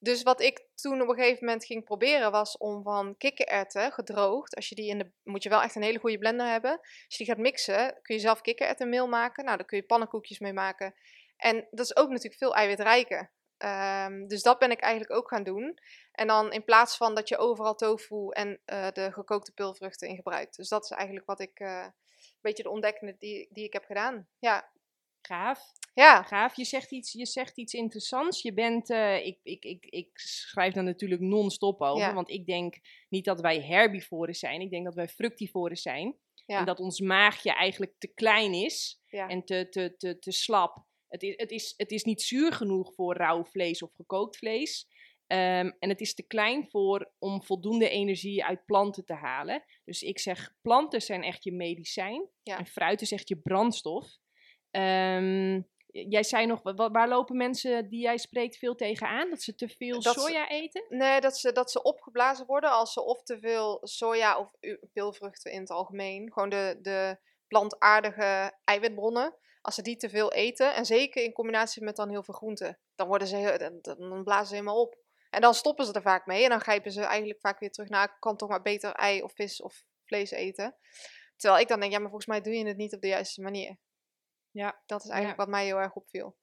Dus wat ik toen op een gegeven moment ging proberen was om van kikkererwten gedroogd. Als je die in de. Moet je wel echt een hele goede blender hebben. Als je die gaat mixen, kun je zelf kikkererwtenmeel maken. Nou, daar kun je pannenkoekjes mee maken. En dat is ook natuurlijk veel eiwitrijker. Um, dus dat ben ik eigenlijk ook gaan doen. En dan in plaats van dat je overal tofu en uh, de gekookte pulvruchten in gebruikt. Dus dat is eigenlijk wat ik, uh, een beetje de ontdekkende die, die ik heb gedaan. Ja. Gaaf. Ja. Gaaf. Je zegt iets, je zegt iets interessants. Je bent, uh, ik, ik, ik, ik schrijf daar natuurlijk non-stop over, want ik denk niet dat wij herbivoren zijn. Ik denk dat wij fructivoren zijn. Ja. En dat ons maagje eigenlijk te klein is ja. en te, te, te, te slap. Het is, het, is, het is niet zuur genoeg voor rauw vlees of gekookt vlees. Um, en het is te klein voor om voldoende energie uit planten te halen. Dus ik zeg, planten zijn echt je medicijn. En fruit is echt je brandstof. Um, jij zei nog, waar lopen mensen die jij spreekt veel tegenaan? Dat ze te veel soja eten? Nee, dat ze, dat ze opgeblazen worden als ze of te veel soja of peulvruchten in het algemeen. Gewoon de, de plantaardige eiwitbronnen. Als ze die te veel eten, en zeker in combinatie met dan heel veel groenten, dan, worden ze, dan, dan blazen ze helemaal op. En dan stoppen ze er vaak mee en dan grijpen ze eigenlijk vaak weer terug naar, ik kan toch maar beter ei of vis of vlees eten. Terwijl ik dan denk, ja, maar volgens mij doe je het niet op de juiste manier. Ja. Dat is eigenlijk wat mij heel erg opviel.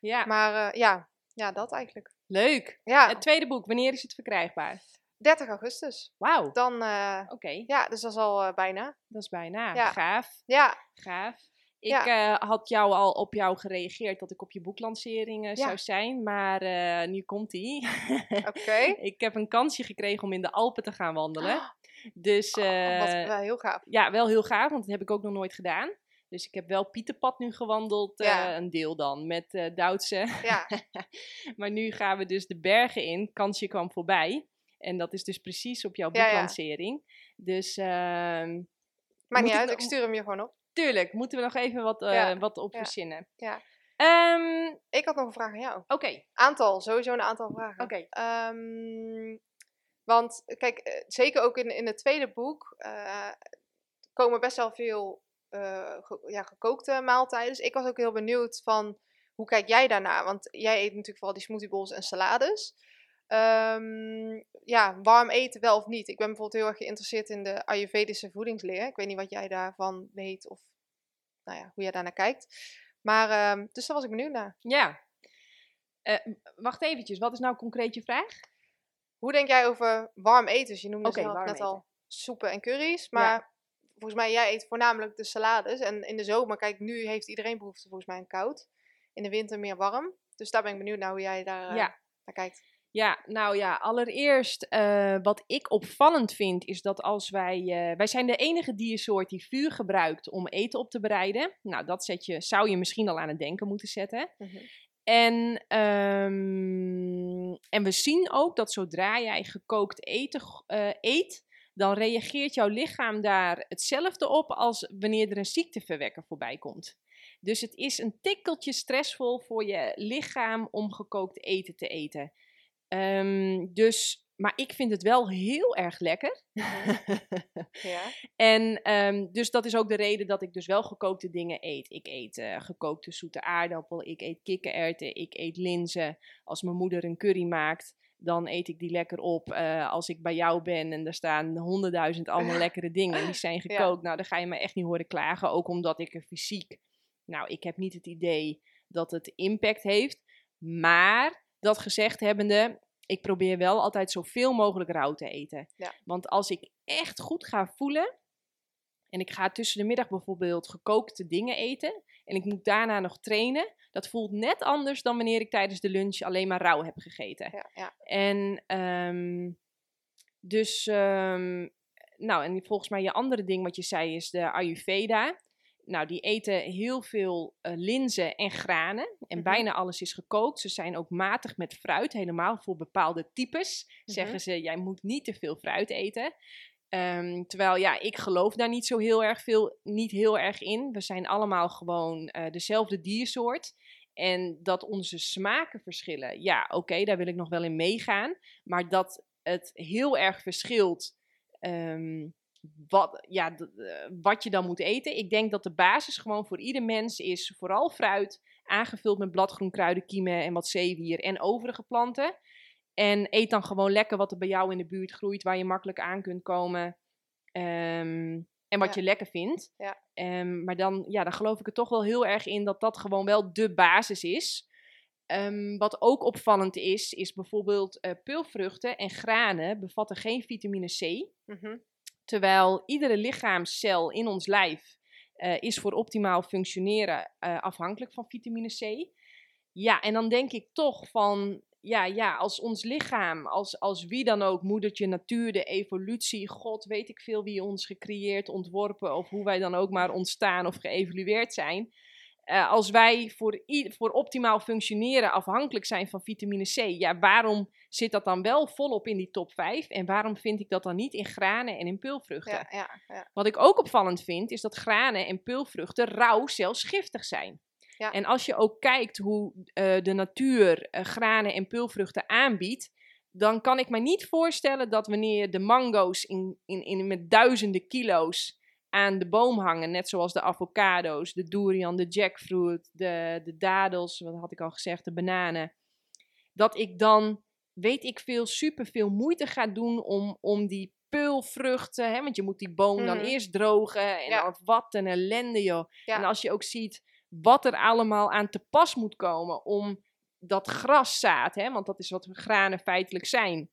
Ja. Maar uh, ja, ja, dat eigenlijk. Leuk. Ja. Het tweede boek, wanneer is het verkrijgbaar? 30 augustus. Wauw. Dan, uh, oké. Ja, dus dat is al uh, bijna. Dat is bijna. Ja. Gaaf. Ja. Gaaf. Ik had jou al op jou gereageerd dat ik op je boeklancering ja. zou zijn, maar nu komt ie. Oké. ik heb een kansje gekregen om in de Alpen te gaan wandelen. Dus, oh, wat wel heel gaaf. Ja, wel heel gaaf, want dat heb ik ook nog nooit gedaan. Dus ik heb wel Pieterpad nu gewandeld, uh, een deel dan, met uh, Doutse. Ja. maar nu gaan we dus de bergen in. Kansje kwam voorbij. En dat is dus precies op jouw boeklancering. Dus... Uh, Maakt niet uit, ik stuur hem je gewoon op. Tuurlijk, moeten we nog even wat, uh, wat op verzinnen. Ja. Um, ik had nog een vraag aan jou. Oké. Aantal, sowieso een aantal vragen. Oké. Okay. Um, ehm, want kijk, zeker ook in, in het tweede boek komen best wel veel uh, ja, gekookte maaltijden. Dus ik was ook heel benieuwd van hoe kijk jij daarnaar? Want jij eet natuurlijk vooral die smoothie bowls en salades. Um, ja, warm eten wel of niet? Ik ben bijvoorbeeld heel erg geïnteresseerd in de Ayurvedische voedingsleer. Ik weet niet wat jij daarvan weet of nou ja, hoe jij daarnaar kijkt. Maar, um, dus daar was ik benieuwd naar. Ja. Uh, wacht eventjes, wat is nou concreet je vraag? Hoe denk jij over warm eten? Dus je noemde okay, net al soepen en curry's. Maar volgens mij, jij eet voornamelijk de salades. En in de zomer, kijk, nu heeft iedereen behoefte volgens mij aan koud. In de winter meer warm. Dus daar ben ik benieuwd naar hoe jij daar uh, naar kijkt. Ja, nou ja, allereerst uh, wat ik opvallend vind is dat als wij... Uh, wij zijn de enige diersoort die vuur gebruikt om eten op te bereiden. Nou, dat zet je, zou je misschien al aan het denken moeten zetten. Mm -hmm. En, um, en we zien ook dat zodra jij gekookt eten uh, eet, dan reageert jouw lichaam daar hetzelfde op als wanneer er een ziekteverwekker voorbij komt. Dus het is een tikkeltje stressvol voor je lichaam om gekookt eten te eten. Um, dus, maar ik vind het wel heel erg lekker. Ja. En um, dus dat is ook de reden dat ik dus wel gekookte dingen eet. Ik eet uh, gekookte zoete aardappel, ik eet kikkererwten, ik eet linzen. Als mijn moeder een curry maakt, dan eet ik die lekker op. Uh, als ik bij jou ben en er staan honderdduizend allemaal lekkere dingen die zijn gekookt, nou dan ga je me echt niet horen klagen. Ook omdat ik er fysiek, nou ik heb niet het idee dat het impact heeft. Maar dat gezegd hebbende, ik probeer wel altijd zoveel mogelijk rauw te eten. Ja. Want als ik echt goed ga voelen en ik ga tussen de middag bijvoorbeeld gekookte dingen eten en ik moet daarna nog trainen, dat voelt net anders dan wanneer ik tijdens de lunch alleen maar rauw heb gegeten. Ja, ja. En um, dus, um, nou, en volgens mij je andere ding wat je zei is de Ayurveda. Nou, die eten heel veel uh, linzen en granen. En mhm. bijna alles is gekookt. Ze zijn ook matig met fruit, helemaal voor bepaalde types. Mhm. Zeggen ze, jij moet niet te veel fruit eten. Um, terwijl ja, ik geloof daar niet zo heel erg veel, niet heel erg in. We zijn allemaal gewoon uh, dezelfde diersoort. En dat onze smaken verschillen, ja, oké, daar wil ik nog wel in meegaan. Maar dat het heel erg verschilt um, wat, ja, eh, wat je dan moet eten. Ik denk dat de basis gewoon voor ieder mens is vooral fruit, aangevuld met bladgroen, kruiden, kiemen en wat zeewier en overige planten. En eet dan gewoon lekker wat er bij jou in de buurt groeit, waar je makkelijk aan kunt komen. Um, en wat je lekker vindt. Ja. Um, maar dan, ja, dan geloof ik er toch wel heel erg in dat dat gewoon wel de basis is. Um, wat ook opvallend is, is bijvoorbeeld uh, peulvruchten en granen bevatten geen vitamine C. Mm -hmm. Terwijl iedere lichaamscel in ons lijf is voor optimaal functioneren afhankelijk van vitamine C. Ja, en dan denk ik toch van, ja, ja, als ons lichaam, als, als wie dan ook, moedertje natuur, de evolutie, God, weet ik veel wie ons gecreëerd, ontworpen of hoe wij dan ook maar ontstaan of geëvolueerd zijn. Uh, als wij voor, voor optimaal functioneren afhankelijk zijn van vitamine C, ja, waarom zit dat dan wel volop in die top 5 en waarom vind ik dat dan niet in granen en in peulvruchten? Ja, ja, ja. Wat ik ook opvallend vind, is dat granen en peulvruchten rauw zelfs giftig zijn. Ja. En als je ook kijkt hoe uh, de natuur uh, granen en peulvruchten aanbiedt, dan kan ik me niet voorstellen dat wanneer de mango's in, in, in, met duizenden kilo's aan de boom hangen, net zoals de avocado's, de durian, de jackfruit, de, de dadels, wat had ik al gezegd, de bananen, dat ik dan, weet ik veel, super veel moeite ga doen om, om die peulvruchten, hè, want je moet die boom dan mhm. eerst drogen en ja. wat een ellende joh. En als je ook ziet wat er allemaal aan te pas moet komen om dat graszaad, hè, want dat is wat granen feitelijk zijn,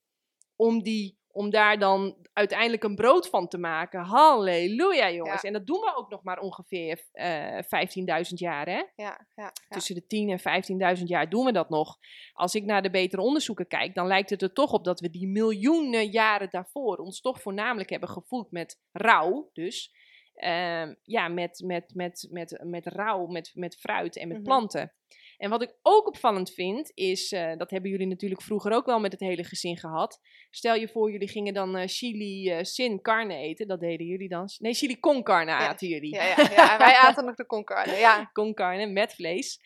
om, die, om daar dan uiteindelijk een brood van te maken. Halleluja, jongens. En dat doen we ook nog maar ongeveer uh, eh, 15.000 jaar, hè? Ja, ja, ja, Tussen de 10 en 15.000 jaar doen we dat nog. Als ik naar de betere onderzoeken kijk, dan lijkt het er toch op dat we die miljoenen jaren daarvoor ons toch voornamelijk hebben gevoeld met rouw, dus Ehm, ja, met, met, met, met, met rauw, met, met fruit en met mhm. planten. En wat ik ook opvallend vind, is, uh, dat hebben jullie natuurlijk vroeger ook wel met het hele gezin gehad. Stel je voor, jullie gingen dan uh, chili uh, sin carne eten. Dat deden jullie dan. Nee, chili con carne aten jullie. Ja, ja, ja, wij aten nog de con carne, ja. con carne met vlees.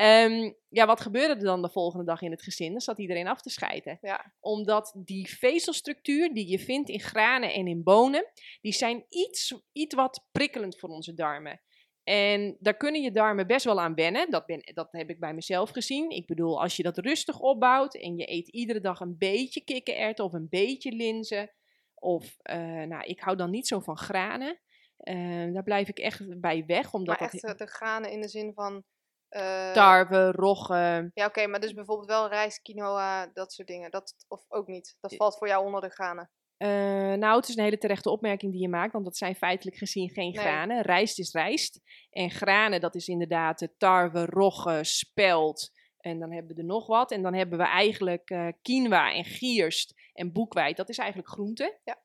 Um, ja, wat gebeurde er dan de volgende dag in het gezin? Dan zat iedereen af te scheiden. Ja. Omdat die vezelstructuur die je vindt in granen en in bonen, die zijn iets, iets wat prikkelend voor onze darmen. En daar kunnen je darmen best wel aan wennen. Dat, ben, dat heb ik bij mezelf gezien. Ik bedoel, als je dat rustig opbouwt en je eet iedere dag een beetje kikkererwten of een beetje linzen. Of, uh, nou, ik hou dan niet zo van granen. Uh, daar blijf ik echt bij weg. Omdat maar echt dat... de granen in de zin van uh, Tarwe, rogge. Ja, oké, maar dus bijvoorbeeld wel rijst, quinoa, dat soort dingen. Dat, of ook niet. Dat valt voor jou onder de granen. Uh, nou, het is een hele terechte opmerking die je maakt, want dat zijn feitelijk gezien geen granen. Rijst is rijst. En granen, dat is inderdaad tarwe, rogge, spelt. En dan hebben we er nog wat. En dan hebben we eigenlijk uh, quinoa en gierst en boekweit. Dat is eigenlijk groente. Ja.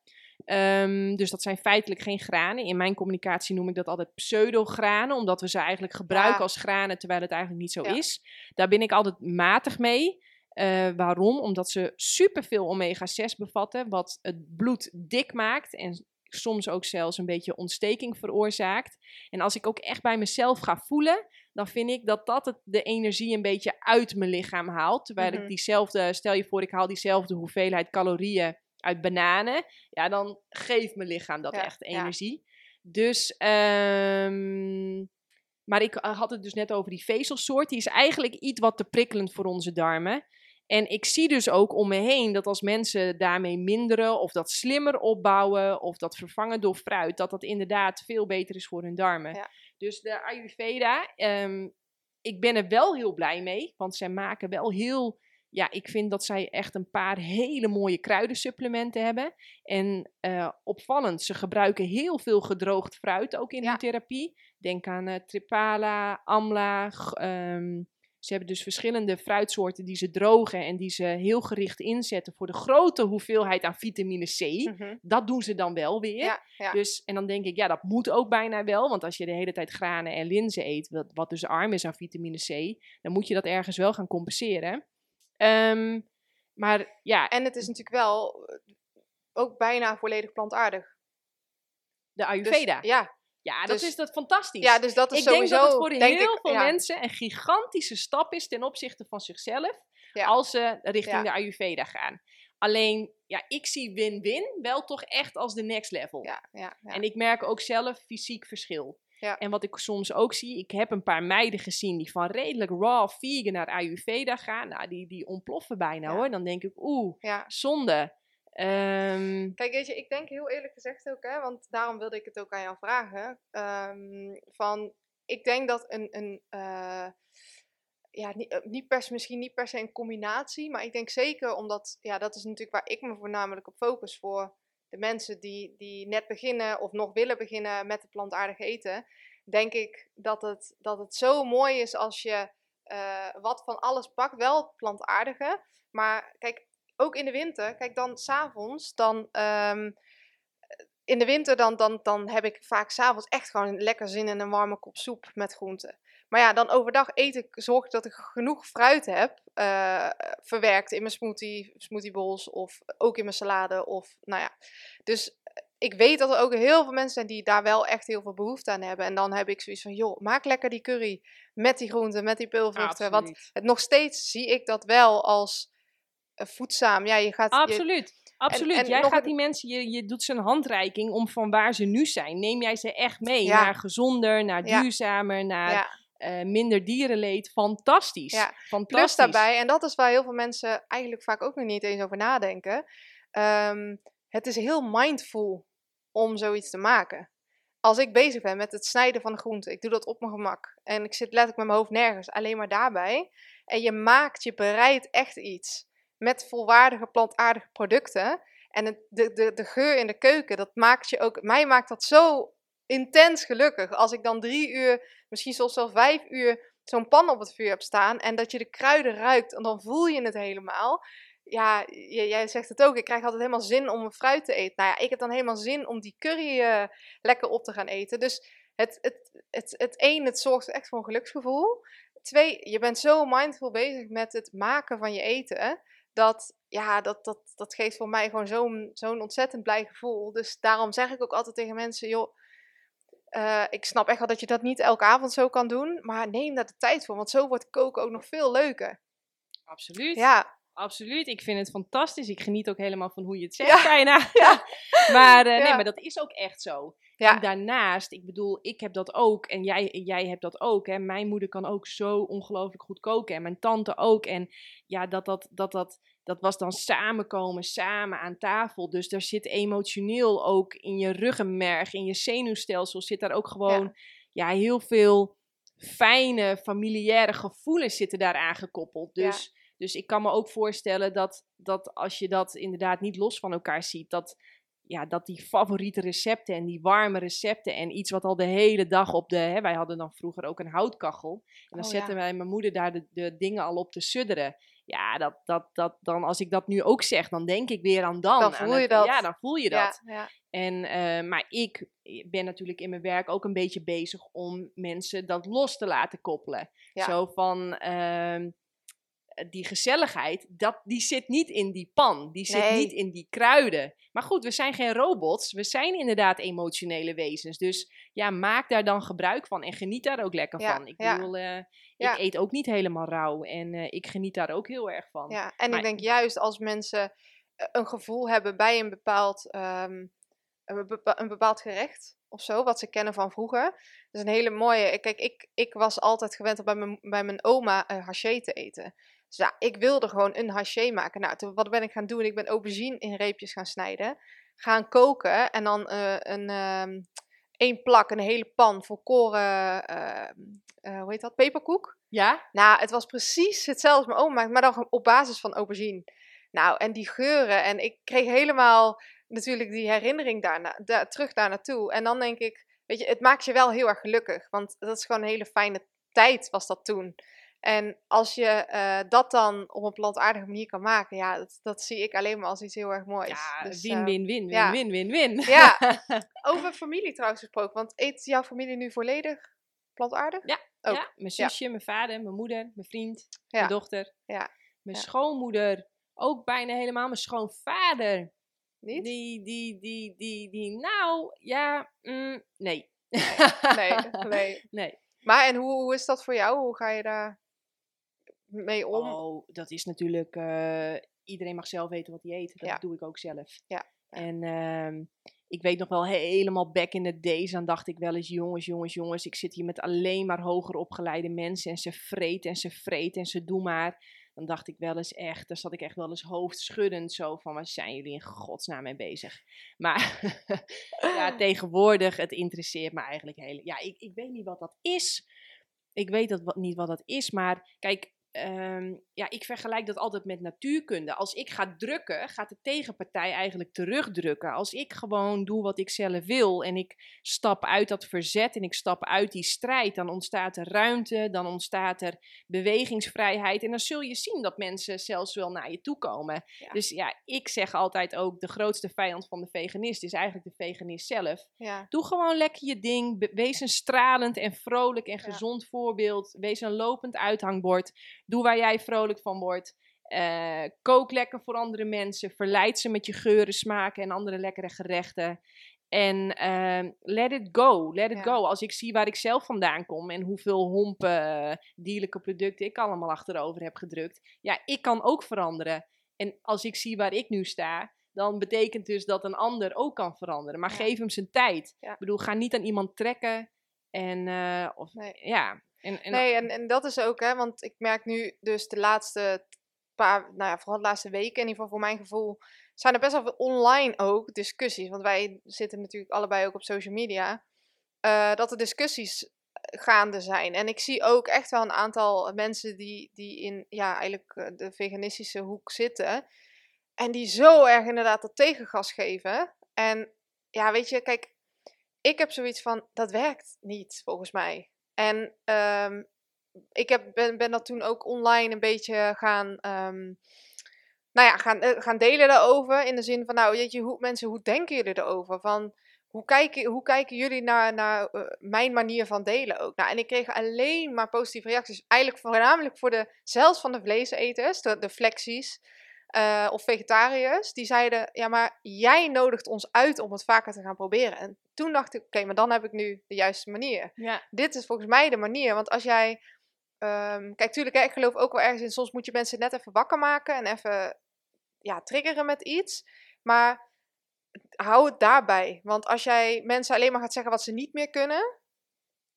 Um, dus dat zijn feitelijk geen granen. In mijn communicatie noem ik dat altijd pseudogranen, omdat we ze eigenlijk gebruiken als granen, terwijl het eigenlijk niet zo is. Daar ben ik altijd matig mee. Uh, waarom? Omdat ze superveel omega-6 bevatten, wat het bloed dik maakt en soms ook zelfs een beetje ontsteking veroorzaakt. En als ik ook echt bij mezelf ga voelen, dan vind ik dat dat het, de energie een beetje uit mijn lichaam haalt. Terwijl ik mhm. diezelfde, stel je voor, ik haal diezelfde hoeveelheid calorieën uit bananen, ja, dan geeft mijn lichaam dat echt energie. Dus, um, maar ik had het dus net over die vezelsoort. Die is eigenlijk iets wat te prikkelend voor onze darmen. En ik zie dus ook om me heen dat als mensen daarmee minderen of dat slimmer opbouwen of dat vervangen door fruit, dat dat inderdaad veel beter is voor hun darmen. Ja. Dus de Ayurveda, um, ik ben er wel heel blij mee, want zij maken wel heel ja, ik vind dat zij echt een paar hele mooie kruidensupplementen hebben. En uh, opvallend, ze gebruiken heel veel gedroogd fruit ook in hun therapie. Denk aan uh, Tripala, Amla. Um, ze hebben dus verschillende fruitsoorten die ze drogen en die ze heel gericht inzetten voor de grote hoeveelheid aan vitamine C. Mhm. Dat doen ze dan wel weer. Dus, en dan denk ik, ja, dat moet ook bijna wel. Want als je de hele tijd granen en linzen eet, wat, wat dus arm is aan vitamine C, dan moet je dat ergens wel gaan compenseren. Um, maar ja. En het is natuurlijk wel eh, ook bijna volledig plantaardig. De Ayurveda. Dus, ja. Ja, dat dus is dat fantastisch. Ja, dus dat is ik sowieso... denk dat het voor heel veel mensen een gigantische stap is ten opzichte van zichzelf. Als ze richting de Ayurveda gaan. Alleen, ja, ik zie win-win wel toch echt als de next level. Ja, ja, En ik merk ook zelf fysiek verschil. Ja. En wat ik soms ook zie, ik heb een paar meiden gezien die van redelijk raw vegan naar Ayurveda gaan. Nou, die, die ontploffen bijna hoor. Dan denk ik, oeh, ja. zonde. Um... Kijk, weet je, ik denk heel eerlijk gezegd ook, hè, want daarom wilde ik het ook aan jou vragen. Um, van, ik denk dat een, een uh, ja, niet, eh, niet per, misschien niet per se een combinatie, maar ik denk zeker omdat, ja, dat is natuurlijk waar ik me voornamelijk op focus voor de mensen die, die net beginnen of nog willen beginnen met het plantaardig eten. denk ik dat het, dat het zo mooi is als je uh, wat van alles pakt. Wel plantaardige. Maar kijk, ook in de winter, kijk dan s'avonds, dan. Um, in de winter dan, dan, dan heb ik vaak s'avonds echt gewoon lekker zin in een warme kop soep met groenten. Maar ja, dan overdag eet ik, zorg ik dat ik genoeg fruit heb uh, verwerkt in mijn smoothie, smoothie bowls of ook in mijn salade. Of, nou ja. Dus ik weet dat er ook heel veel mensen zijn die daar wel echt heel veel behoefte aan hebben. En dan heb ik zoiets van, joh, maak lekker die curry met die groenten, met die peulvruchten. Want het, nog steeds zie ik dat wel als uh, voedzaam. Ja, je gaat... Absoluut. Absoluut. En, jij gaat die mensen, je, je doet ze een handreiking om van waar ze nu zijn. Neem jij ze echt mee naar gezonder, naar duurzamer, naar uh, minder dierenleed. Fantastisch. Ja. Fantastisch. Plus daarbij, en dat is waar heel veel mensen eigenlijk vaak ook nog niet eens over nadenken. Um, het is heel mindful om zoiets te maken. Als ik bezig ben met het snijden van de groenten, ik doe dat op mijn gemak. En ik zit letterlijk met mijn hoofd nergens, alleen maar daarbij. En je maakt, je bereidt echt iets met volwaardige plantaardige producten. En de, de, de geur in de keuken, dat maakt je ook, mij maakt dat zo intens gelukkig. Als ik dan drie uur, misschien soms wel vijf uur, zo'n pan op het vuur heb staan. En dat je de kruiden ruikt en dan voel je het helemaal. Ja, jij zegt het ook, ik krijg altijd helemaal zin om een fruit te eten. Nou ja, ik heb dan helemaal zin om die curry uh, lekker op te gaan eten. Dus het, het, het, het één, het zorgt echt voor een geluksgevoel. Twee, je bent zo mindful bezig met het maken van je eten dat, ja, dat, dat, dat geeft voor mij gewoon zo'n zo'n ontzettend blij gevoel. Dus daarom zeg ik ook altijd tegen mensen, joh, uh, ik snap echt wel dat je dat niet elke avond zo kan doen, maar neem daar de tijd voor, want zo wordt koken ook nog veel leuker. Absoluut. Ja. Absoluut. Ik vind het fantastisch. Ik geniet ook helemaal van hoe je het zegt bijna. Ja. maar uh, nee, maar dat is ook echt zo. Ja. En daarnaast, ik bedoel, ik heb dat ook en jij, jij hebt dat ook. Hè. Mijn moeder kan ook zo ongelooflijk goed koken en mijn tante ook. En ja, dat dat, dat, dat, dat was dan samenkomen, samen aan tafel. Dus daar zit emotioneel ook in je ruggenmerg, in je zenuwstelsel, zit daar ook gewoon ja. heel veel fijne, familiaire gevoelens zitten daar aangekoppeld. Dus, dus ik kan me ook voorstellen dat, dat als je dat inderdaad niet los van elkaar ziet, dat ja, dat die favoriete recepten en die warme recepten en iets wat al de hele dag op de. Hè, wij hadden dan vroeger ook een houtkachel. En dan oh, zetten wij mijn moeder daar de, de dingen al op te sudderen. Ja, dat, dat, dat, dan als ik dat nu ook zeg, dan denk ik weer aan dan. Dan voel je dat. Ja, dan voel je dat. Ja, ja. En, uh, maar ik ben natuurlijk in mijn werk ook een beetje bezig om mensen dat los te laten koppelen. Zo van. Uh, eh, die gezelligheid, dat, die zit niet in die pan. Die zit niet in die kruiden. Maar goed, we zijn geen robots. We zijn inderdaad emotionele wezens. Dus ja, maak daar dan gebruik van en geniet daar ook lekker van. Ik bedoel, uh, ik eet ook niet helemaal rauw. En uh, ik geniet daar ook heel erg van. Ja, en ik denk juist als mensen een gevoel hebben bij een bepaald, um, een, bepaald gerecht of zo, wat ze kennen van vroeger. Dat is een hele mooie. Kijk, ik, ik was altijd gewend om bij mijn, bij mijn oma uh, haché te eten. Dus ja, ik wilde gewoon een haché maken. Nou, toen, wat ben ik gaan doen? Ik ben aubergine in reepjes gaan snijden. Gaan koken en dan uh, een, één plak, een hele pan volkoren, uh, hoe heet dat, peperkoek. Ja? Nou, het was precies hetzelfde als mijn oom maakt, maar dan op basis van aubergine. Nou, en die geuren. En ik kreeg helemaal natuurlijk die herinnering daarna, da terug daar naartoe. En dan denk ik, weet je, het maakt je wel heel erg gelukkig. Want dat is gewoon een hele fijne tijd was dat toen. En als je uh, dat dan op een plantaardige manier kan maken, ja, dat, dat, zie ik alleen maar als iets heel erg moois. Ja, dus, win, win, win, win, win, win, win. Ja, over familie trouwens gesproken, want eet jouw familie nu volledig plantaardig? Ja, ook. ja mijn zusje, mijn vader, mijn moeder, mijn vriend, mijn dochter. Ja. Mijn schoonmoeder, ook bijna helemaal. Mijn schoonvader. Niet? Die, die, die, die, die, nou, ja, mm, nee. Nee, nee. nee. Maar en hoe, hoe is dat voor jou? Hoe ga je daar mee om? Oh, dat is natuurlijk. Uh, iedereen mag zelf weten wat hij eet. Dat doe ik ook zelf. Ja. En uh, ik weet nog wel helemaal back in the days. Dan dacht ik wel eens: jongens, jongens, jongens. Ik zit hier met alleen maar hoger opgeleide mensen. En ze vreet en ze vreet en ze doen maar. Dan dacht ik wel eens echt, dan zat ik echt wel eens hoofdschuddend zo van, waar zijn jullie in godsnaam mee bezig? Maar ja, tegenwoordig, het interesseert me eigenlijk heel, ja, ik, ik weet niet wat dat is. Ik weet dat, wat, niet wat dat is, maar kijk, ehm, ja, ik vergelijk dat altijd met natuurkunde. Als ik ga drukken, gaat de tegenpartij eigenlijk terugdrukken. Als ik gewoon doe wat ik zelf wil en ik stap uit dat verzet en ik stap uit die strijd, dan ontstaat er ruimte, dan ontstaat er bewegingsvrijheid. En dan zul je zien dat mensen zelfs wel naar je toe komen. Dus ja, ik zeg altijd ook, de grootste vijand van de veganist is eigenlijk de veganist zelf. Ja. Doe gewoon lekker je ding. Wees een stralend en vrolijk en gezond voorbeeld. Wees een lopend uithangbord. Doe waar jij vrolijk van wordt. Uh, kook lekker voor andere mensen. Verleid ze met je geuren, smaken en andere lekkere gerechten. En uh, let it go, let it go. Als ik zie waar ik zelf vandaan kom en hoeveel hompen, dierlijke producten ik allemaal achterover heb gedrukt. Ja, ik kan ook veranderen. En als ik zie waar ik nu sta, dan betekent dus dat een ander ook kan veranderen. Maar geef hem zijn tijd. Ik bedoel, ga niet aan iemand trekken. En, uh, of, ja. Nee, en, en dat is ook, hè, want ik merk nu dus de laatste paar, nou ja, vooral de laatste weken, in ieder geval voor mijn gevoel, zijn er best wel veel online ook discussies. Want wij zitten natuurlijk allebei ook op social media. Uh, dat er discussies gaande zijn. En ik zie ook echt wel een aantal mensen die, die in ja, eigenlijk de veganistische hoek zitten. En die zo erg inderdaad dat tegengas geven. En ja, weet je, kijk, ik heb zoiets van, dat werkt niet volgens mij. En um, ik heb, ben, ben dat toen ook online een beetje gaan, um, nou ja, gaan, uh, gaan delen daarover. In de zin van, nou, weet je, hoe, mensen, hoe denken jullie erover? Van, hoe kijken, hoe kijken jullie naar, naar uh, mijn manier van delen ook? Nou, en ik kreeg alleen maar positieve reacties. Eigenlijk voornamelijk voor de, zelfs van de vleeseters, de, de flexies uh, of vegetariërs, die zeiden: Ja, maar jij nodigt ons uit om het vaker te gaan proberen. En toen dacht ik: Oké, maar dan heb ik nu de juiste manier. Ja. Dit is volgens mij de manier. Want als jij. Um, kijk, tuurlijk, ik geloof ook wel ergens in. Soms moet je mensen net even wakker maken en even ja, triggeren met iets. Maar hou het daarbij. Want als jij mensen alleen maar gaat zeggen wat ze niet meer kunnen,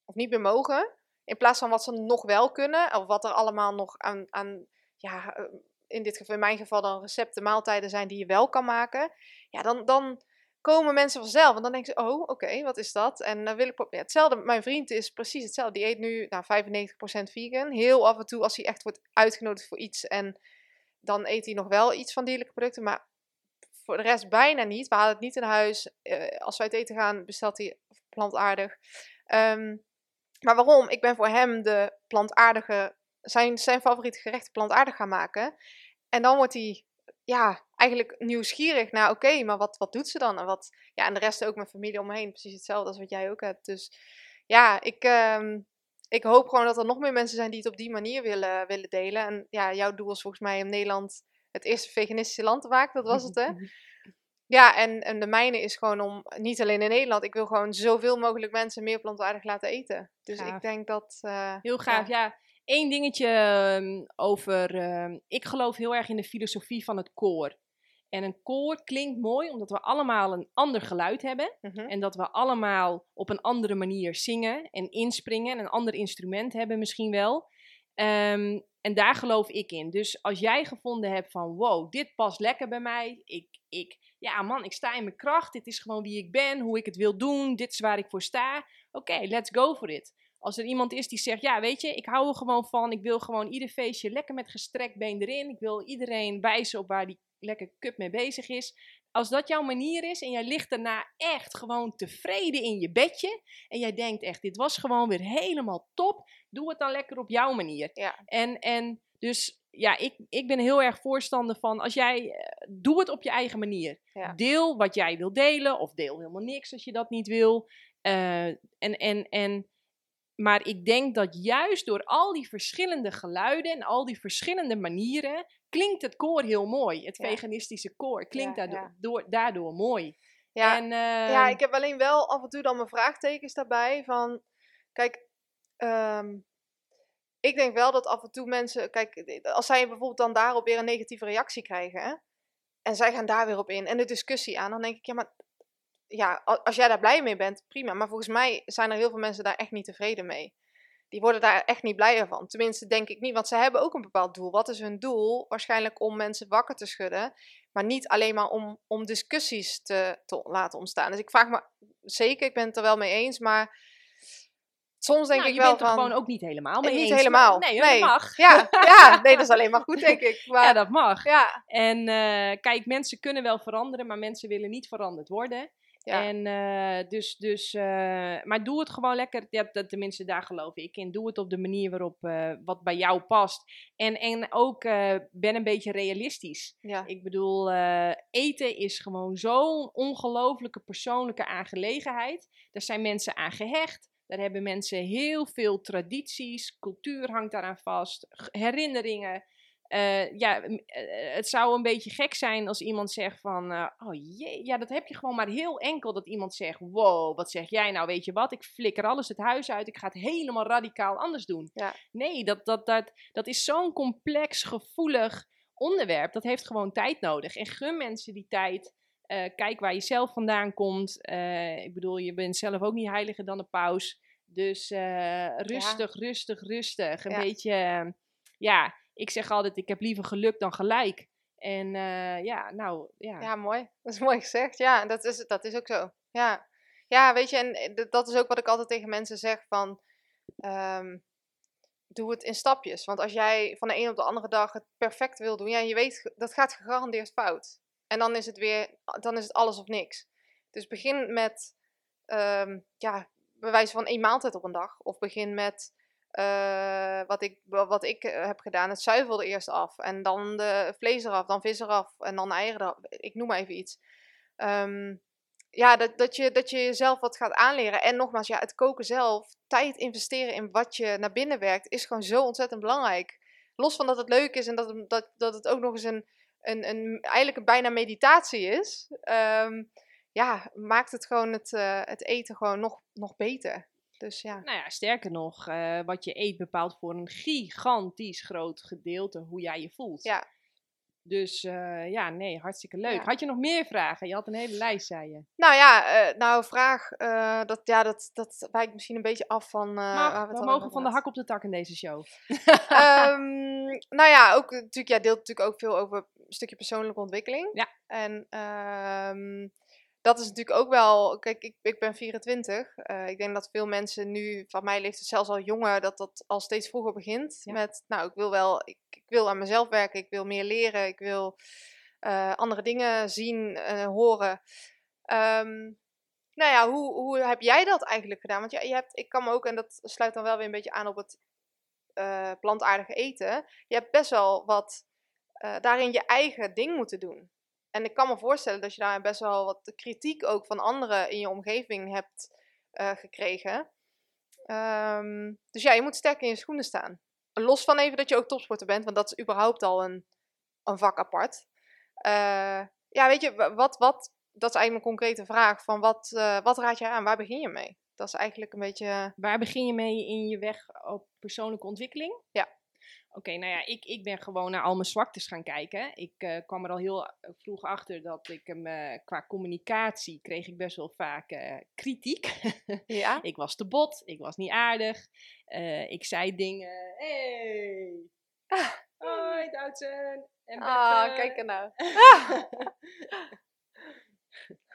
of niet meer mogen, in plaats van wat ze nog wel kunnen, of wat er allemaal nog aan, aan ja, eh, in dit geval, in mijn geval dan recepten, maaltijden zijn die je wel kan maken. Ja, dan, dan komen mensen vanzelf. En dan denken ze, oh, oké, wat is dat? En dan wil ik ja, hetzelfde. Mijn vriend is precies hetzelfde. Die eet nu nou, 95% vegan. Heel af en toe als hij echt wordt uitgenodigd voor iets. En dan eet hij nog wel iets van dierlijke producten. Maar voor de rest bijna niet. We halen het niet in huis. Uh, als wij het eten gaan, bestelt hij plantaardig. Um, maar waarom? Ik ben voor hem de plantaardige zijn, zijn favoriete gerechten plantaardig gaan maken. En dan wordt hij ja, eigenlijk nieuwsgierig naar, oké, maar wat, wat doet ze dan? En, wat, ja, en de rest ook mijn familie om me heen, precies hetzelfde als wat jij ook hebt. Dus ja, ik, um, ik hoop gewoon dat er nog meer mensen zijn die het op die manier willen, willen delen. En ja, jouw doel is volgens mij om Nederland het eerste veganistische land te maken, dat was het hè? Ja, en, en de mijne is gewoon om, niet alleen in Nederland, ik wil gewoon zoveel mogelijk mensen meer plantaardig laten eten. Dus ik denk dat... Uh, Heel gaaf, ja. ja. Eén dingetje ehm, over. Ehm, ik geloof heel erg in de filosofie van het koor. En een koor klinkt mooi omdat we allemaal een ander geluid hebben. Mhm. En dat we allemaal op een andere manier zingen en inspringen. En een ander instrument hebben misschien wel. Um, en daar geloof ik in. Dus als jij gevonden hebt van wow, dit past lekker bij mij. Ik, ik, ja man, ik sta in mijn kracht. Dit is gewoon wie ik ben, hoe ik het wil doen. Dit is waar ik voor sta. Oké, let's go for it. Als er iemand is die zegt, ja weet je, ik hou er gewoon van. Ik wil gewoon ieder feestje lekker met gestrekt been erin. Ik wil iedereen wijzen op waar die lekker cup mee bezig is. Als dat jouw manier is en jij ligt daarna echt gewoon tevreden in je bedje. En jij denkt echt, dit was gewoon weer helemaal top. Doe het dan lekker op jouw manier. Ja. En, en dus ja, ik, ik ben heel erg voorstander van als jij, eh, doe het op je eigen manier. Ja. Deel wat jij wil delen of deel helemaal niks als je dat niet wil. Uh, en, en, en maar ik denk dat juist door al die verschillende geluiden en al die verschillende manieren klinkt het koor heel mooi. Het veganistische koor klinkt daardoor, Door, daardoor mooi. Ja, en, uh, ja, ik heb alleen wel af en toe dan mijn vraagtekens daarbij van, kijk, um, ik denk wel dat af en toe mensen, kijk, als zij bijvoorbeeld dan daarop weer een negatieve reactie krijgen, hè, en zij gaan daar weer op in en de discussie aan, dan denk ik, ja, maar ja, als jij daar blij mee bent, prima. Maar volgens mij zijn er heel veel mensen daar echt niet tevreden mee. Die worden daar echt niet blijer van. Tenminste, denk ik niet, want ze hebben ook een bepaald doel. Wat is hun doel? Waarschijnlijk om mensen wakker te schudden, maar niet alleen maar om, om discussies te, te laten ontstaan. Dus ik vraag me zeker, ik ben het er wel mee eens, maar soms denk Nou, ik je wel bent er van... gewoon ook niet helemaal mee niet eens, maar- helemaal. Nee, Nee. dat mag. Ja, ja, nee, dat is alleen maar goed, denk ik. Maar, Ja, dat mag. ja, En eh, kijk, mensen kunnen wel veranderen, maar mensen willen niet veranderd worden. Ja. En eh, dus, dus eh, maar doe het gewoon lekker. Ja, dat- tenminste, daar geloof ik in. Doe het op de manier waarop eh, wat bij jou past. En, en ook ben een beetje realistisch. ja. Ik bedoel, eten is gewoon zo'n ongelofelijke persoonlijke aangelegenheid. Daar zijn mensen aan gehecht. Daar hebben mensen heel veel tradities, cultuur hangt daaraan vast, herinneringen. Eh, ja, eh, het zou een beetje gek zijn als iemand zegt van, eh, oh jee, ja, dat heb je gewoon maar heel enkel dat iemand zegt, wow, wat zeg jij nou, weet je wat, ik flikker alles het huis uit, ik ga het helemaal radicaal anders doen. Ja. Nee, dat, dat, dat, dat is zo'n complex, gevoelig onderwerp, dat heeft gewoon tijd nodig. En gun mensen die tijd. Kijk waar je zelf vandaan komt. Ik bedoel, je bent zelf ook niet heiliger dan een paus. Dus rustig, rustig, rustig. Een Ja. beetje, ja, ik zeg altijd, ik heb liever geluk dan gelijk. En eh, ja, nou, ja. Ja, mooi. Dat is mooi gezegd. Ja, dat is, dat is ook zo. Ja. ja, weet je, en eh, dat is ook wat ik altijd tegen mensen zeg van... ehm, doe het in stapjes. Want als jij van de een op de andere dag het perfect wil doen... Ja, je weet, dat gaat gegarandeerd fout. En dan is het weer, dan is het alles of niks. Dus begin met, ehm ja, bij wijze van één maaltijd op een dag. Of begin met... eh, wat ik, wa- wat ik eh, heb gedaan, het zuivel er eerst af. En dan de vlees eraf, dan vis eraf. En dan eieren eraf. Ik noem maar even iets. Ehm, ja, dat, dat, je, dat je jezelf wat gaat aanleren. En nogmaals, ja, het koken zelf, tijd investeren in wat je naar binnen werkt, is gewoon zo ontzettend belangrijk. Los van dat het leuk is en dat, het- dat, dat het ook nog eens een, een, een eigenlijk een bijna meditatie is. ehm, ja, maakt het gewoon het, eh, het eten gewoon nog, nog beter. Dus ja. Nou ja, sterker nog, eh, wat je eet bepaalt voor een gigantisch groot gedeelte hoe jij je voelt. Ja. Dus eh, ja, nee, hartstikke leuk. Ja. Had je nog meer vragen? Je had een hele lijst, zei je. Nou ja, eh, nou, vraag, dat, ja, dat, dat wijkt misschien een beetje af van... eh waar Mag, we het we mogen van de hak op de tak in deze show. Ehm, nou ja, ook natuurlijk, jij deelt natuurlijk ook veel over een stukje persoonlijke ontwikkeling. Ja. En ehm, dat is natuurlijk ook wel, kijk, ik, ik ben 24. eh, ik denk dat veel mensen nu van mij leeftijd, zelfs al jonger, dat dat al steeds vroeger begint. Ja. Met, nou, ik wil wel, ik, ik wil aan mezelf werken, ik wil meer leren, ik wil eh, andere dingen zien, en horen. Ehm, nou ja, hoe, hoe heb jij dat eigenlijk gedaan? Want ja, je hebt, ik kan me ook, en dat sluit dan wel weer een beetje aan op het plantaardige eten. Je hebt best wel wat daarin je eigen ding moeten doen. En ik kan me voorstellen dat je daar best wel wat kritiek ook van anderen in je omgeving hebt eh, gekregen. Ehm, dus ja, je moet sterk in je schoenen staan. Los van even dat je ook topsporter bent, want dat is überhaupt al een, een vak apart. Eh, ja, weet je, wa- wat, wat, dat is eigenlijk mijn concrete vraag. Van wat, eh, wat raad je aan? Waar begin je mee? Dat is eigenlijk een beetje... Waar begin je mee in je weg op persoonlijke ontwikkeling? Ja. Oké, nou ja, ik, ik ben gewoon naar al mijn zwaktes gaan kijken. Ik eh, kwam er al heel eh, vroeg achter dat ik hem eh, qua communicatie kreeg ik best wel vaak kritiek. Ja? ik was te bot, ik was niet aardig. ik zei dingen. Hey! Hoi, Doutzen! En Ah, kijk er nou.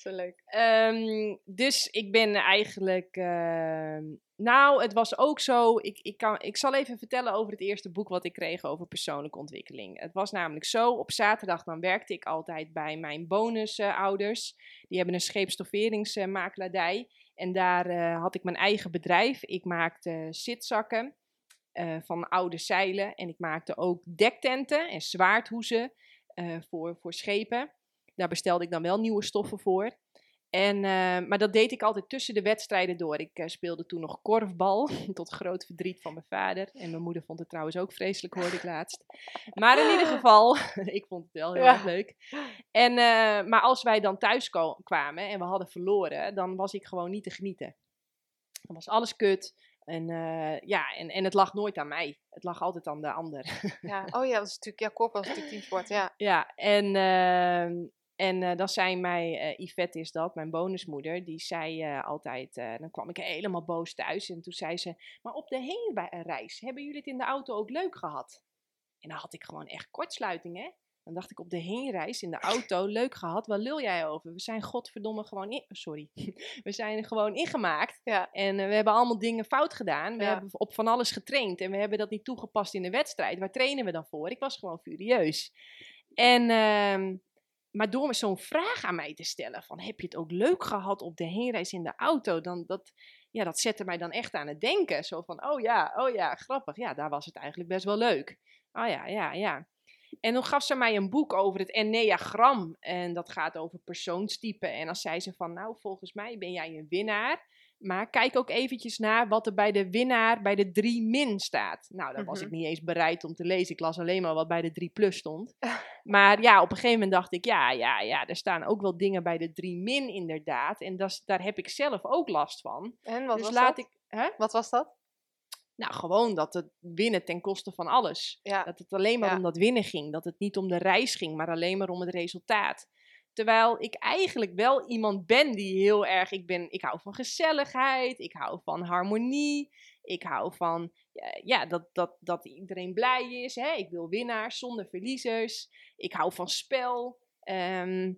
Zo leuk. Ehm, dus ik ben eigenlijk. ehm, nou, het was ook zo. Ik, ik, kan, ik zal even vertellen over het eerste boek wat ik kreeg over persoonlijke ontwikkeling. Het was namelijk zo: op zaterdag dan werkte ik altijd bij mijn bonusouders. Die hebben een scheepstofferingsmakelaardij. En daar eh, had ik mijn eigen bedrijf. Ik maakte zitzakken eh, van oude zeilen. En ik maakte ook dektenten en zwaardhoezen eh, voor, voor schepen. Daar bestelde ik dan wel nieuwe stoffen voor. En, eh, maar dat deed ik altijd tussen de wedstrijden door. Ik eh, speelde toen nog korfbal, tot groot verdriet van mijn vader. En mijn moeder vond het trouwens ook vreselijk, hoorde ik laatst. Maar in ieder geval, ik vond het wel heel Ja. erg leuk. En, eh, maar als wij dan thuis kwamen en we hadden verloren, dan was ik gewoon niet te genieten. Dan was alles kut. En, ja, en, en het lag nooit aan mij. Het lag altijd aan de ander. Ja. Oh ja, dat is natuurlijk, ja, korfbal is natuurlijk teamsport, ja. Ja, en, ehm, en eh, dan zei mij, eh Yvette is dat, mijn bonusmoeder, die zei eh, altijd, dan kwam ik helemaal boos thuis en toen zei ze, maar op de heenreis hebben jullie het in de auto ook leuk gehad? En dan had ik gewoon echt kortsluiting, hè? Dan dacht ik op de heenreis in de auto, leuk gehad, waar lul jij over? We zijn godverdomme gewoon in, sorry, we zijn gewoon ingemaakt. Ja. En we hebben allemaal dingen fout gedaan. We Ja. hebben op van alles getraind en we hebben dat niet toegepast in de wedstrijd. Waar trainen we dan voor? Ik was gewoon furieus. En, ehm, maar door me zo'n vraag aan mij te stellen van heb je het ook leuk gehad op de heenreis in de auto? Dan dat, ja, dat zette mij dan echt aan het denken. Zo van, oh ja, oh ja, grappig. Ja, daar was het eigenlijk best wel leuk. Oh ja, ja, ja. En toen gaf ze mij een boek over het Enneagram. En dat gaat over persoonstypen. En dan zei ze van, nou, volgens mij ben jij een winnaar. Maar kijk ook eventjes naar wat er bij de winnaar bij de 3 min staat. Nou, dat was Mhm. ik niet eens bereid om te lezen. Ik las alleen maar wat bij de 3 plus stond. Maar ja, op een gegeven moment dacht ik, ja, ja, ja, er staan ook wel dingen bij de 3 min inderdaad. En dat daar heb ik zelf ook last van. En wat dus was laat dat? ik, hè? Wat was dat? Nou, gewoon dat het winnen ten koste van alles. Ja. Dat het alleen maar Ja. om dat winnen ging. Dat het niet om de reis ging, maar alleen maar om het resultaat. Terwijl ik eigenlijk wel iemand ben die heel erg. Ik, ben, ik hou van gezelligheid, ik hou van harmonie, ik hou van ja, dat, dat, dat iedereen blij is. Hè? Ik wil winnaars zonder verliezers. Ik hou van spel. Ehm,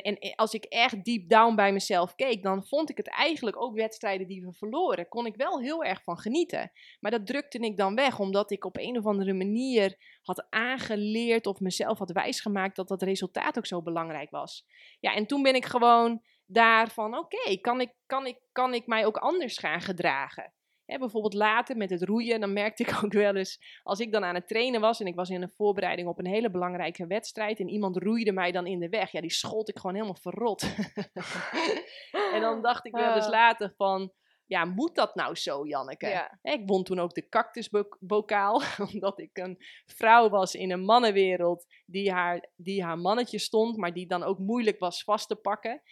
en, en als ik echt deep down bij mezelf keek, dan vond ik het eigenlijk ook wedstrijden die we verloren. Kon ik wel heel erg van genieten. Maar dat drukte ik dan weg, omdat ik op een of andere manier had aangeleerd of mezelf had wijsgemaakt dat dat resultaat ook zo belangrijk was. Ja, en toen ben ik gewoon daarvan, oké, kan, ik, kan, ik, kan ik mij ook anders gaan gedragen? Hè, bijvoorbeeld later met het roeien, dan merkte ik ook wel eens, als ik dan aan het trainen was en ik was in een voorbereiding op een hele belangrijke wedstrijd en iemand roeide mij dan in de weg, ja, die schold ik gewoon helemaal verrot. en dan dacht ik wel eens Ah. later van, ja, moet dat nou zo, Janneke? Ja. Ik won toen ook de cactusbokaal, omdat ik een vrouw was in een mannenwereld die haar, die haar mannetje stond, maar die dan ook moeilijk was vast te pakken.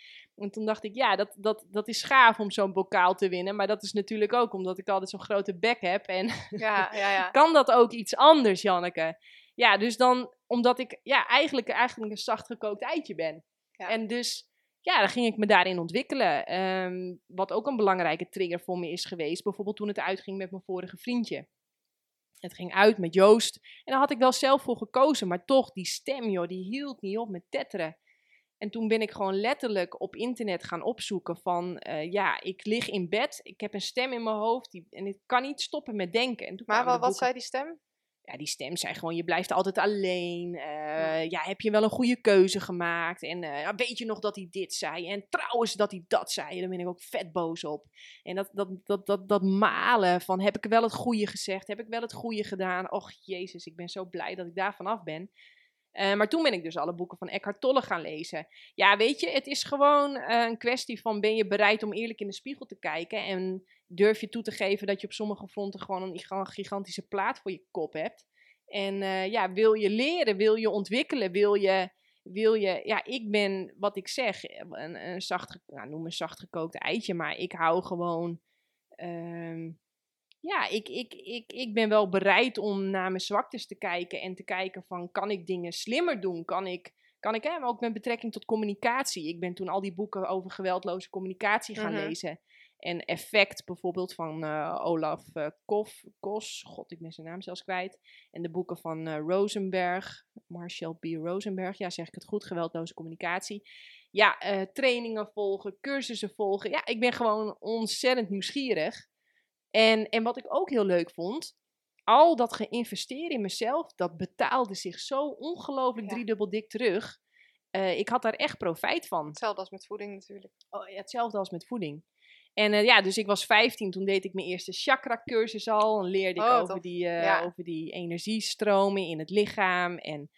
En toen dacht ik, ja, dat, dat, dat is gaaf om zo'n bokaal te winnen, maar dat is natuurlijk ook omdat ik altijd zo'n grote bek heb en Ja, ja, ja. kan dat ook iets anders, Janneke? Ja, dus dan, omdat ik ja, eigenlijk, eigenlijk een zacht gekookt eitje ben. En dus, ja, dan ging ik me daarin ontwikkelen. Ehm, wat ook een belangrijke trigger voor me is geweest, bijvoorbeeld toen het uitging met mijn vorige vriendje. Het ging uit met Joost. En daar had ik wel zelf voor gekozen, maar toch, die stem, joh, die hield niet op met tetteren. En toen ben ik gewoon letterlijk op internet gaan opzoeken van, eh, ja, ik lig in bed, ik heb een stem in mijn hoofd die, en ik kan niet stoppen met denken. En toen Maar wat, zei die stem? ja, die stem zei gewoon, je blijft altijd alleen. eh, ja, heb je wel een goede keuze gemaakt? En eh, weet je nog dat hij dit zei? En trouwens dat hij dat zei. Daar ben ik ook vet boos op. En dat, dat, dat, dat, dat malen van, heb ik wel het goede gezegd? Heb ik wel het goede gedaan? Och, jezus, ik ben zo blij dat ik daar vanaf ben. Eh, maar toen ben ik dus alle boeken van Eckhart Tolle gaan lezen. Ja, weet je, het is gewoon eh, een kwestie van ben je bereid om eerlijk in de spiegel te kijken en durf je toe te geven dat je op sommige fronten gewoon een giga- gigantische plaat voor je kop hebt. En eh, ja, wil je leren, wil je ontwikkelen, wil je, wil je, ja, ik ben, wat ik zeg, een, een zacht, nou, noem een zacht gekookt eitje, maar ik hou gewoon, ehm, ja, ik, ik, ik, ik ben wel bereid om naar mijn zwaktes te kijken en te kijken van, kan ik dingen slimmer doen? Kan ik, kan ik, hè, maar ook met betrekking tot communicatie. Ik ben toen al die boeken over geweldloze communicatie gaan Mhm. lezen. En Effect bijvoorbeeld van eh, Olaf eh, Kof, Kos, god ik ben zijn naam zelfs kwijt. En de boeken van eh, Rosenberg, Marshall B. Rosenberg, ja zeg ik het goed, geweldloze communicatie. Ja, trainingen volgen, cursussen volgen. Ja, ik ben gewoon ontzettend nieuwsgierig. En, en wat ik ook heel leuk vond, al dat geïnvesteerd in mezelf, dat betaalde zich zo ongelooflijk Ja. driedubbel dik terug. Eh, ik had daar echt profijt van. Hetzelfde als met voeding natuurlijk. Oh, ja, hetzelfde als met voeding. En eh, ja, dus ik was 15, toen deed ik mijn eerste chakra-cursus al. En leerde ik Oh, over, die, eh, Ja. over die energiestromen in het lichaam. En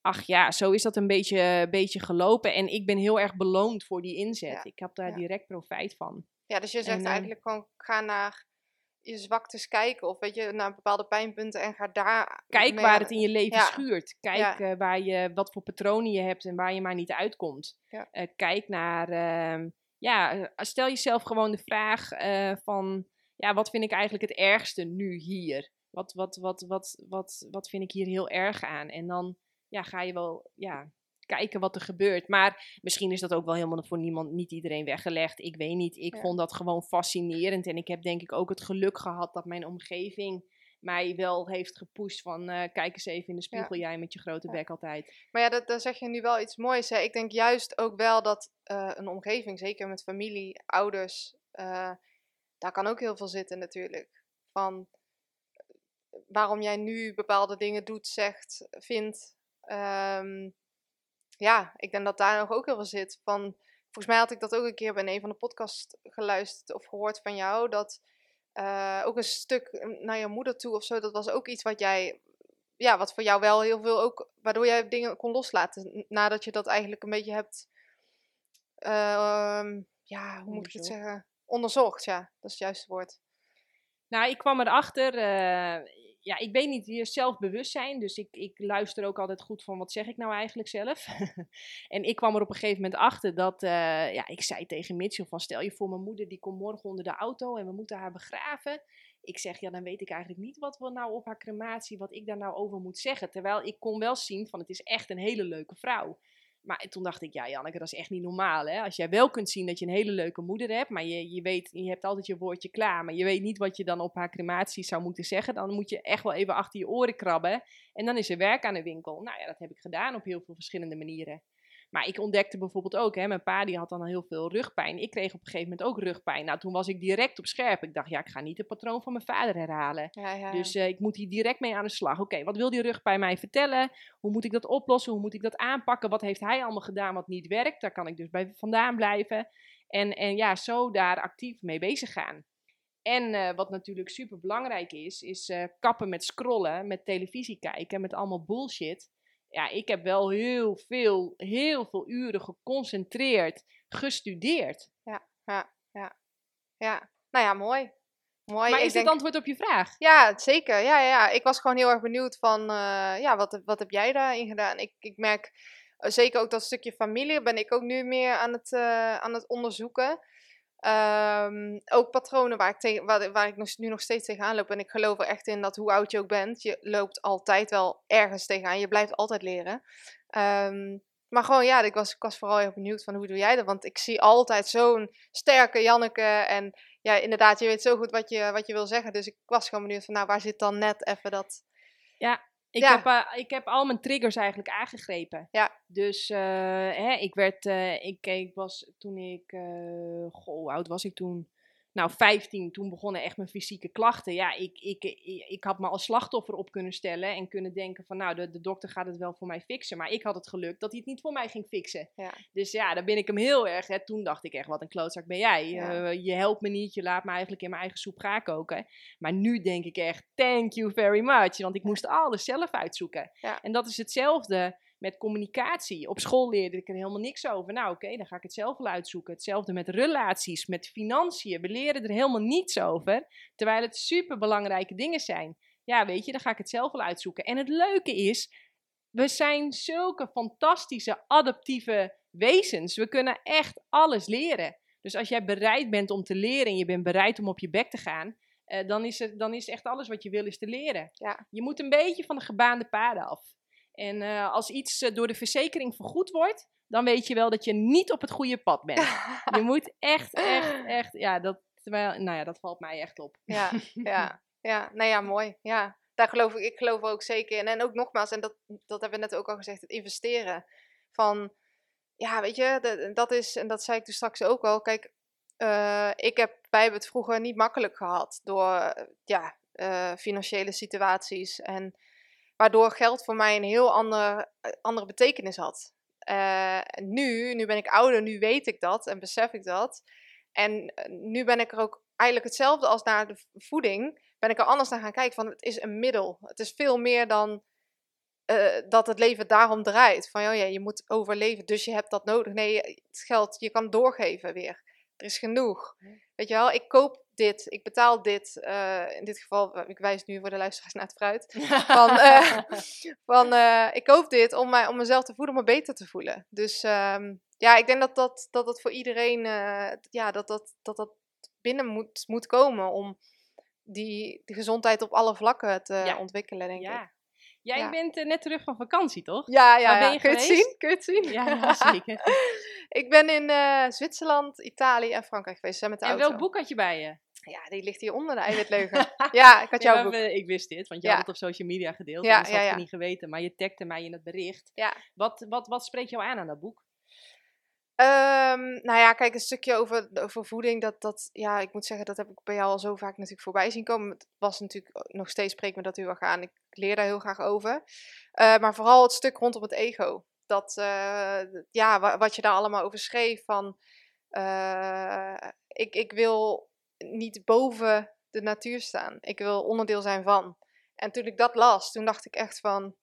ach ja, zo is dat een beetje, beetje gelopen. En ik ben heel erg beloond voor die inzet. Ja. Ik heb daar direct profijt van. Ja, dus je zegt En, eigenlijk gewoon, ga naar je zwaktes kijken. Of weet je, naar bepaalde pijnpunten en ga daar... Kijk mee waar het in je leven Ja. schuurt. Kijk Ja. eh, waar je, wat voor patronen je hebt en waar je maar niet uitkomt. Ja. Eh, kijk naar, ehm, ja, eh, stel jezelf gewoon de vraag van, ja, wat vind ik eigenlijk het ergste nu hier? Wat, wat, wat, wat, wat, wat vind ik hier heel erg aan? En dan ja, ga je wel ja, kijken wat er gebeurt. Maar misschien is dat ook wel helemaal voor niemand, niet iedereen weggelegd. Ik weet niet. Ik Ja. vond dat gewoon fascinerend. En ik heb denk ik ook het geluk gehad dat mijn omgeving mij wel heeft gepusht van uh, kijk eens even in de spiegel, jij met je grote bek altijd. Maar ja, dat, daar zeg je nu wel iets moois. Hè? Ik denk juist ook wel dat uh, een omgeving, zeker met familie, ouders, uh, daar kan ook heel veel zitten natuurlijk. Van waarom jij nu bepaalde dingen doet, zegt, vindt. Um, ja, ik denk dat daar nog ook heel veel zit. Van, volgens mij had ik dat ook een keer bij een van de podcasts geluisterd of gehoord van jou. Dat uh, ook een stuk naar je moeder toe of zo, dat was ook iets wat jij, ja, wat voor jou wel heel veel ook, waardoor jij dingen kon loslaten. Nadat je dat eigenlijk een beetje hebt, uh, ja, hoe moet ik het zeggen? Onderzocht, ja, dat is het juiste woord. Nou, ik kwam erachter, uh, ja, ik weet niet, weer zelfbewustzijn. Dus ik, ik luister ook altijd goed van wat zeg ik nou eigenlijk zelf. en ik kwam er op een gegeven moment achter dat, uh, ja, ik zei tegen Mitchell van stel je voor mijn moeder die komt morgen onder de auto en we moeten haar begraven. Ik zeg, ja, dan weet ik eigenlijk niet wat we nou op haar crematie, wat ik daar nou over moet zeggen. Terwijl ik kon wel zien van het is echt een hele leuke vrouw. Maar toen dacht ik, ja Janneke, dat is echt niet normaal. Hè? Als jij wel kunt zien dat je een hele leuke moeder hebt, maar je, je weet, je hebt altijd je woordje klaar, maar je weet niet wat je dan op haar crematie zou moeten zeggen, dan moet je echt wel even achter je oren krabben. En dan is er werk aan de winkel. Nou ja, dat heb ik gedaan op heel veel verschillende manieren. Maar ik ontdekte bijvoorbeeld ook, hè, mijn pa die had dan heel veel rugpijn. Ik kreeg op een gegeven moment ook rugpijn. Nou, toen was ik direct op scherp. Ik dacht, ja, ik ga niet het patroon van mijn vader herhalen. Ja, ja, Dus uh, ik moet hier direct mee aan de slag. Oké, wat wil die rugpijn mij vertellen? Hoe moet ik dat oplossen? Hoe moet ik dat aanpakken? Wat heeft hij allemaal gedaan wat niet werkt? Daar kan ik dus bij vandaan blijven. En, en ja, zo daar actief mee bezig gaan. En uh, wat natuurlijk super belangrijk is, is uh, kappen met scrollen, met televisie kijken, met allemaal bullshit ja, ik heb wel heel veel, heel veel uren geconcentreerd gestudeerd. Ja, ja, ja. Ja, nou ja, mooi. mooi. Maar is dit antwoord op je vraag? Ja, zeker. Ja, ja, ik was gewoon heel erg benieuwd van, uh, ja, wat, wat heb jij daarin gedaan? Ik, ik merk uh, zeker ook dat stukje familie ben ik ook nu meer aan het, uh, aan het onderzoeken. Um, ook patronen waar ik, tegen, waar, ik nu nog steeds tegenaan loop. En ik geloof er echt in dat hoe oud je ook bent, je loopt altijd wel ergens tegenaan. Je blijft altijd leren. Um, maar gewoon ja, ik was, ik was vooral heel benieuwd van hoe doe jij dat? Want ik zie altijd zo'n sterke Janneke. En ja, inderdaad, je weet zo goed wat je, wat je wil zeggen. Dus ik was gewoon benieuwd van nou, waar zit dan net even dat... Ja, ik, heb, uh, ik heb al mijn triggers eigenlijk aangegrepen. Ja. Dus uh, hè, ik werd, uh, ik, ik was toen ik, goh, hoe oud was ik toen? Nou, 15, toen begonnen echt mijn fysieke klachten. Ja, ik, ik, ik, had me als slachtoffer op kunnen stellen en kunnen denken van, nou, de, de dokter gaat het wel voor mij fixen. Maar ik had het geluk dat hij het niet voor mij ging fixen. Ja. Dus ja, daar ben ik hem heel erg. Hè. Toen dacht ik echt, wat een klootzak ben jij. Ja. Uh, je helpt me niet, je laat me eigenlijk in mijn eigen soep gaan koken. Maar nu denk ik echt, thank you very much. Want ik moest alles zelf uitzoeken. Ja. En dat is hetzelfde met communicatie. Op school leerde ik er helemaal niks over. Nou, oké, dan ga ik het zelf wel uitzoeken. Hetzelfde met relaties, met financiën. We leren er helemaal niets over, terwijl het super belangrijke dingen zijn. Ja, weet je, dan ga ik het zelf wel uitzoeken. En het leuke is, we zijn zulke fantastische adaptieve wezens. We kunnen echt alles leren. Dus als jij bereid bent om te leren en je bent bereid om op je bek te gaan, uh, dan, is het, dan is echt alles wat je wil is te leren. Ja. Je moet een beetje van de gebaande paden af. En uh, als iets uh, door de verzekering vergoed wordt, dan weet je wel dat je niet op het goede pad bent. je moet echt, echt, echt, ja, dat, terwijl, nou ja, dat valt mij echt op. ja, ja, ja, nou ja, mooi, ja. Daar geloof ik, ik geloof ook zeker in. En ook nogmaals, en dat, dat hebben we net ook al gezegd, het investeren. Van, ja, weet je, dat is, en dat zei ik dus straks ook al, kijk, uh, ik heb, wij hebben het vroeger niet makkelijk gehad door, ja, financiële situaties en Waardoor geld voor mij een heel andere, eh, andere betekenis had. Uh, nu, nu ben ik ouder, nu weet ik dat en besef ik dat. En eh, nu ben ik er ook eigenlijk hetzelfde als naar de voeding. Ben ik er anders naar gaan kijken van het is een middel. Het is veel meer dan dat het leven daarom draait. Van oh ja, je moet overleven, dus je hebt dat nodig. Nee, het geld, je kan doorgeven weer. Er is genoeg. Weet je wel, ik koop dit, ik betaal dit. Uh, in dit geval, ik wijs nu voor de luisteraars naar het fruit. van, uh, van uh, ik koop dit om, mij, om mezelf te voeden, om me beter te voelen. Dus um, ja, ik denk dat dat, dat, dat voor iedereen, ja, dat, dat, dat dat binnen moet, moet komen om die, die gezondheid op alle vlakken te ja. ontwikkelen, denk ja. ik. Jij ja. bent net terug van vakantie, toch? Ja, ja. Ben je Kun je het zien? Kun je het zien? Ja, ja zeker. ik ben in Zwitserland, Italië en Frankrijk geweest. Met de en auto. welk boek had je bij je? Ja, die ligt hier onder de eiwitleugen. ja, ik had jouw boek. Ik wist dit, want je had het op social media gedeeld. Ja, dat had ik niet geweten, maar je tagde mij in het bericht. Ja. Wat, wat, wat spreekt jou aan aan dat boek? Um, nou ja, kijk, een stukje over, over voeding, dat, dat, ja, ik moet zeggen, dat heb ik bij jou al zo vaak natuurlijk voorbij zien komen. Het was natuurlijk nog steeds, spreekt me dat heel erg aan. Ik leer daar heel graag over. Uh, maar vooral het stuk rondom het ego. Dat, uh, ja, wat je daar allemaal over schreef van, uh, ik, ik wil niet boven de natuur staan. Ik wil onderdeel zijn van. En toen ik dat las, toen dacht ik echt van,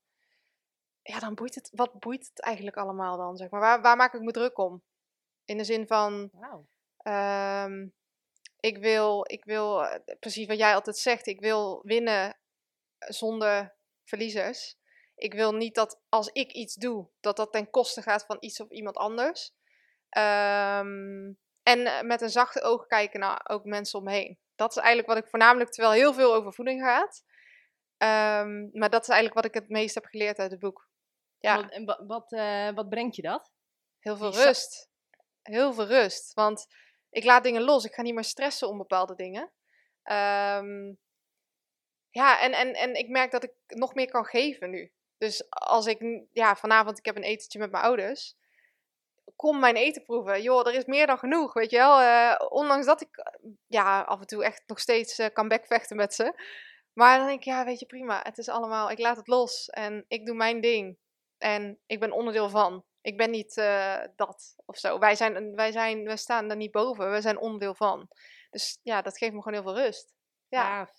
ja, dan boeit het, wat boeit het eigenlijk allemaal dan? Zeg maar? waar, waar maak ik me druk om? In de zin van, wow. Ehm, ik wil, ik wil, eh, precies wat jij altijd zegt, ik wil winnen zonder verliezers. Ik wil niet dat als ik iets doe, dat dat ten koste gaat van iets of iemand anders. Um, en eh, met een zachte oog kijken naar ook mensen omheen. Dat is eigenlijk wat ik voornamelijk, terwijl heel veel over voeding gaat. Um, maar dat is eigenlijk wat ik het meest heb geleerd uit het boek. Ja. En wat, wat, uh, wat brengt je dat? Heel veel rust. Heel veel rust. Want ik laat dingen los. Ik ga niet meer stressen om bepaalde dingen. Um, ja, en, en, en ik merk dat ik nog meer kan geven nu. Dus als ik, ja, vanavond, ik heb een etentje met mijn ouders. Kom mijn eten proeven. Joh, er is meer dan genoeg, weet je wel. Uh, ondanks dat ik, ja, af en toe echt nog steeds uh, kan bekvechten met ze. Maar dan denk ik, ja, weet je, prima. Het is allemaal, ik laat het los en ik doe mijn ding. En ik ben onderdeel van. Ik ben niet uh, dat of zo. Wij, zijn, wij, zijn, wij staan er niet boven. We zijn onderdeel van. Dus ja, dat geeft me gewoon heel veel rust. Ja. Gaaf.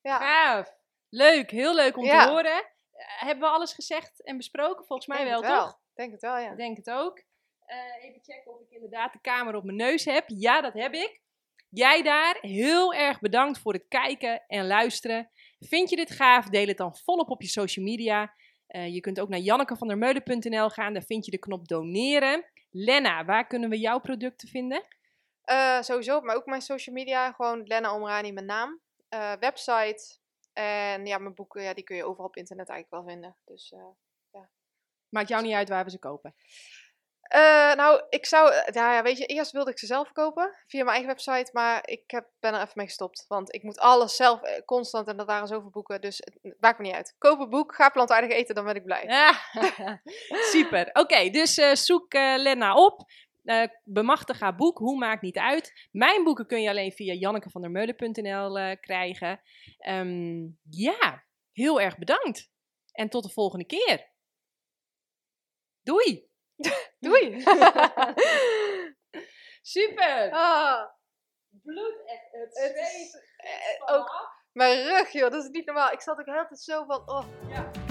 Ja. Gaaf. Leuk. Heel leuk om te horen. Eh, hebben we alles gezegd en besproken? Volgens mij wel, wel, toch? Denk het wel, ja. Ik denk het ook. Uh, even checken of ik inderdaad de camera op mijn neus heb. Ja, dat heb ik. Jij daar, heel erg bedankt voor het kijken en luisteren. Vind je dit gaaf? Deel het dan volop op je social media. Uh, je kunt ook naar jannekevandermeulen.nl gaan, daar vind je de knop doneren. Lena, waar kunnen we jouw producten vinden? Uh, sowieso, maar ook mijn social media, gewoon Lena Omrani mijn naam. Uh, website en ja, mijn boeken, ja, die kun je overal op internet eigenlijk wel vinden. Dus, ja. Maakt jou niet uit waar we ze kopen? Uh, nou, ik zou, eh, ja, weet je, eerst wilde ik ze zelf kopen via mijn eigen website, maar ik heb, ben er even mee gestopt. Want ik moet alles zelf eh, constant en dat waren zoveel boeken, dus het maakt me niet uit. Koop een boek, ga plantaardig eten, dan ben ik blij. Super. Oké, dus zoek uh, Lena op. Bemachtig haar boek, hoe maakt niet uit. Mijn boeken kun je alleen via jannekevandermeulen.nl krijgen. Um, ja, heel erg bedankt. En tot de volgende keer. Doei! Doei! Super! Oh. Bloed echt, het, zweet. ook mijn rug, joh, dat is niet normaal. Ik zat ook heel tijd zo van, oh. Ja.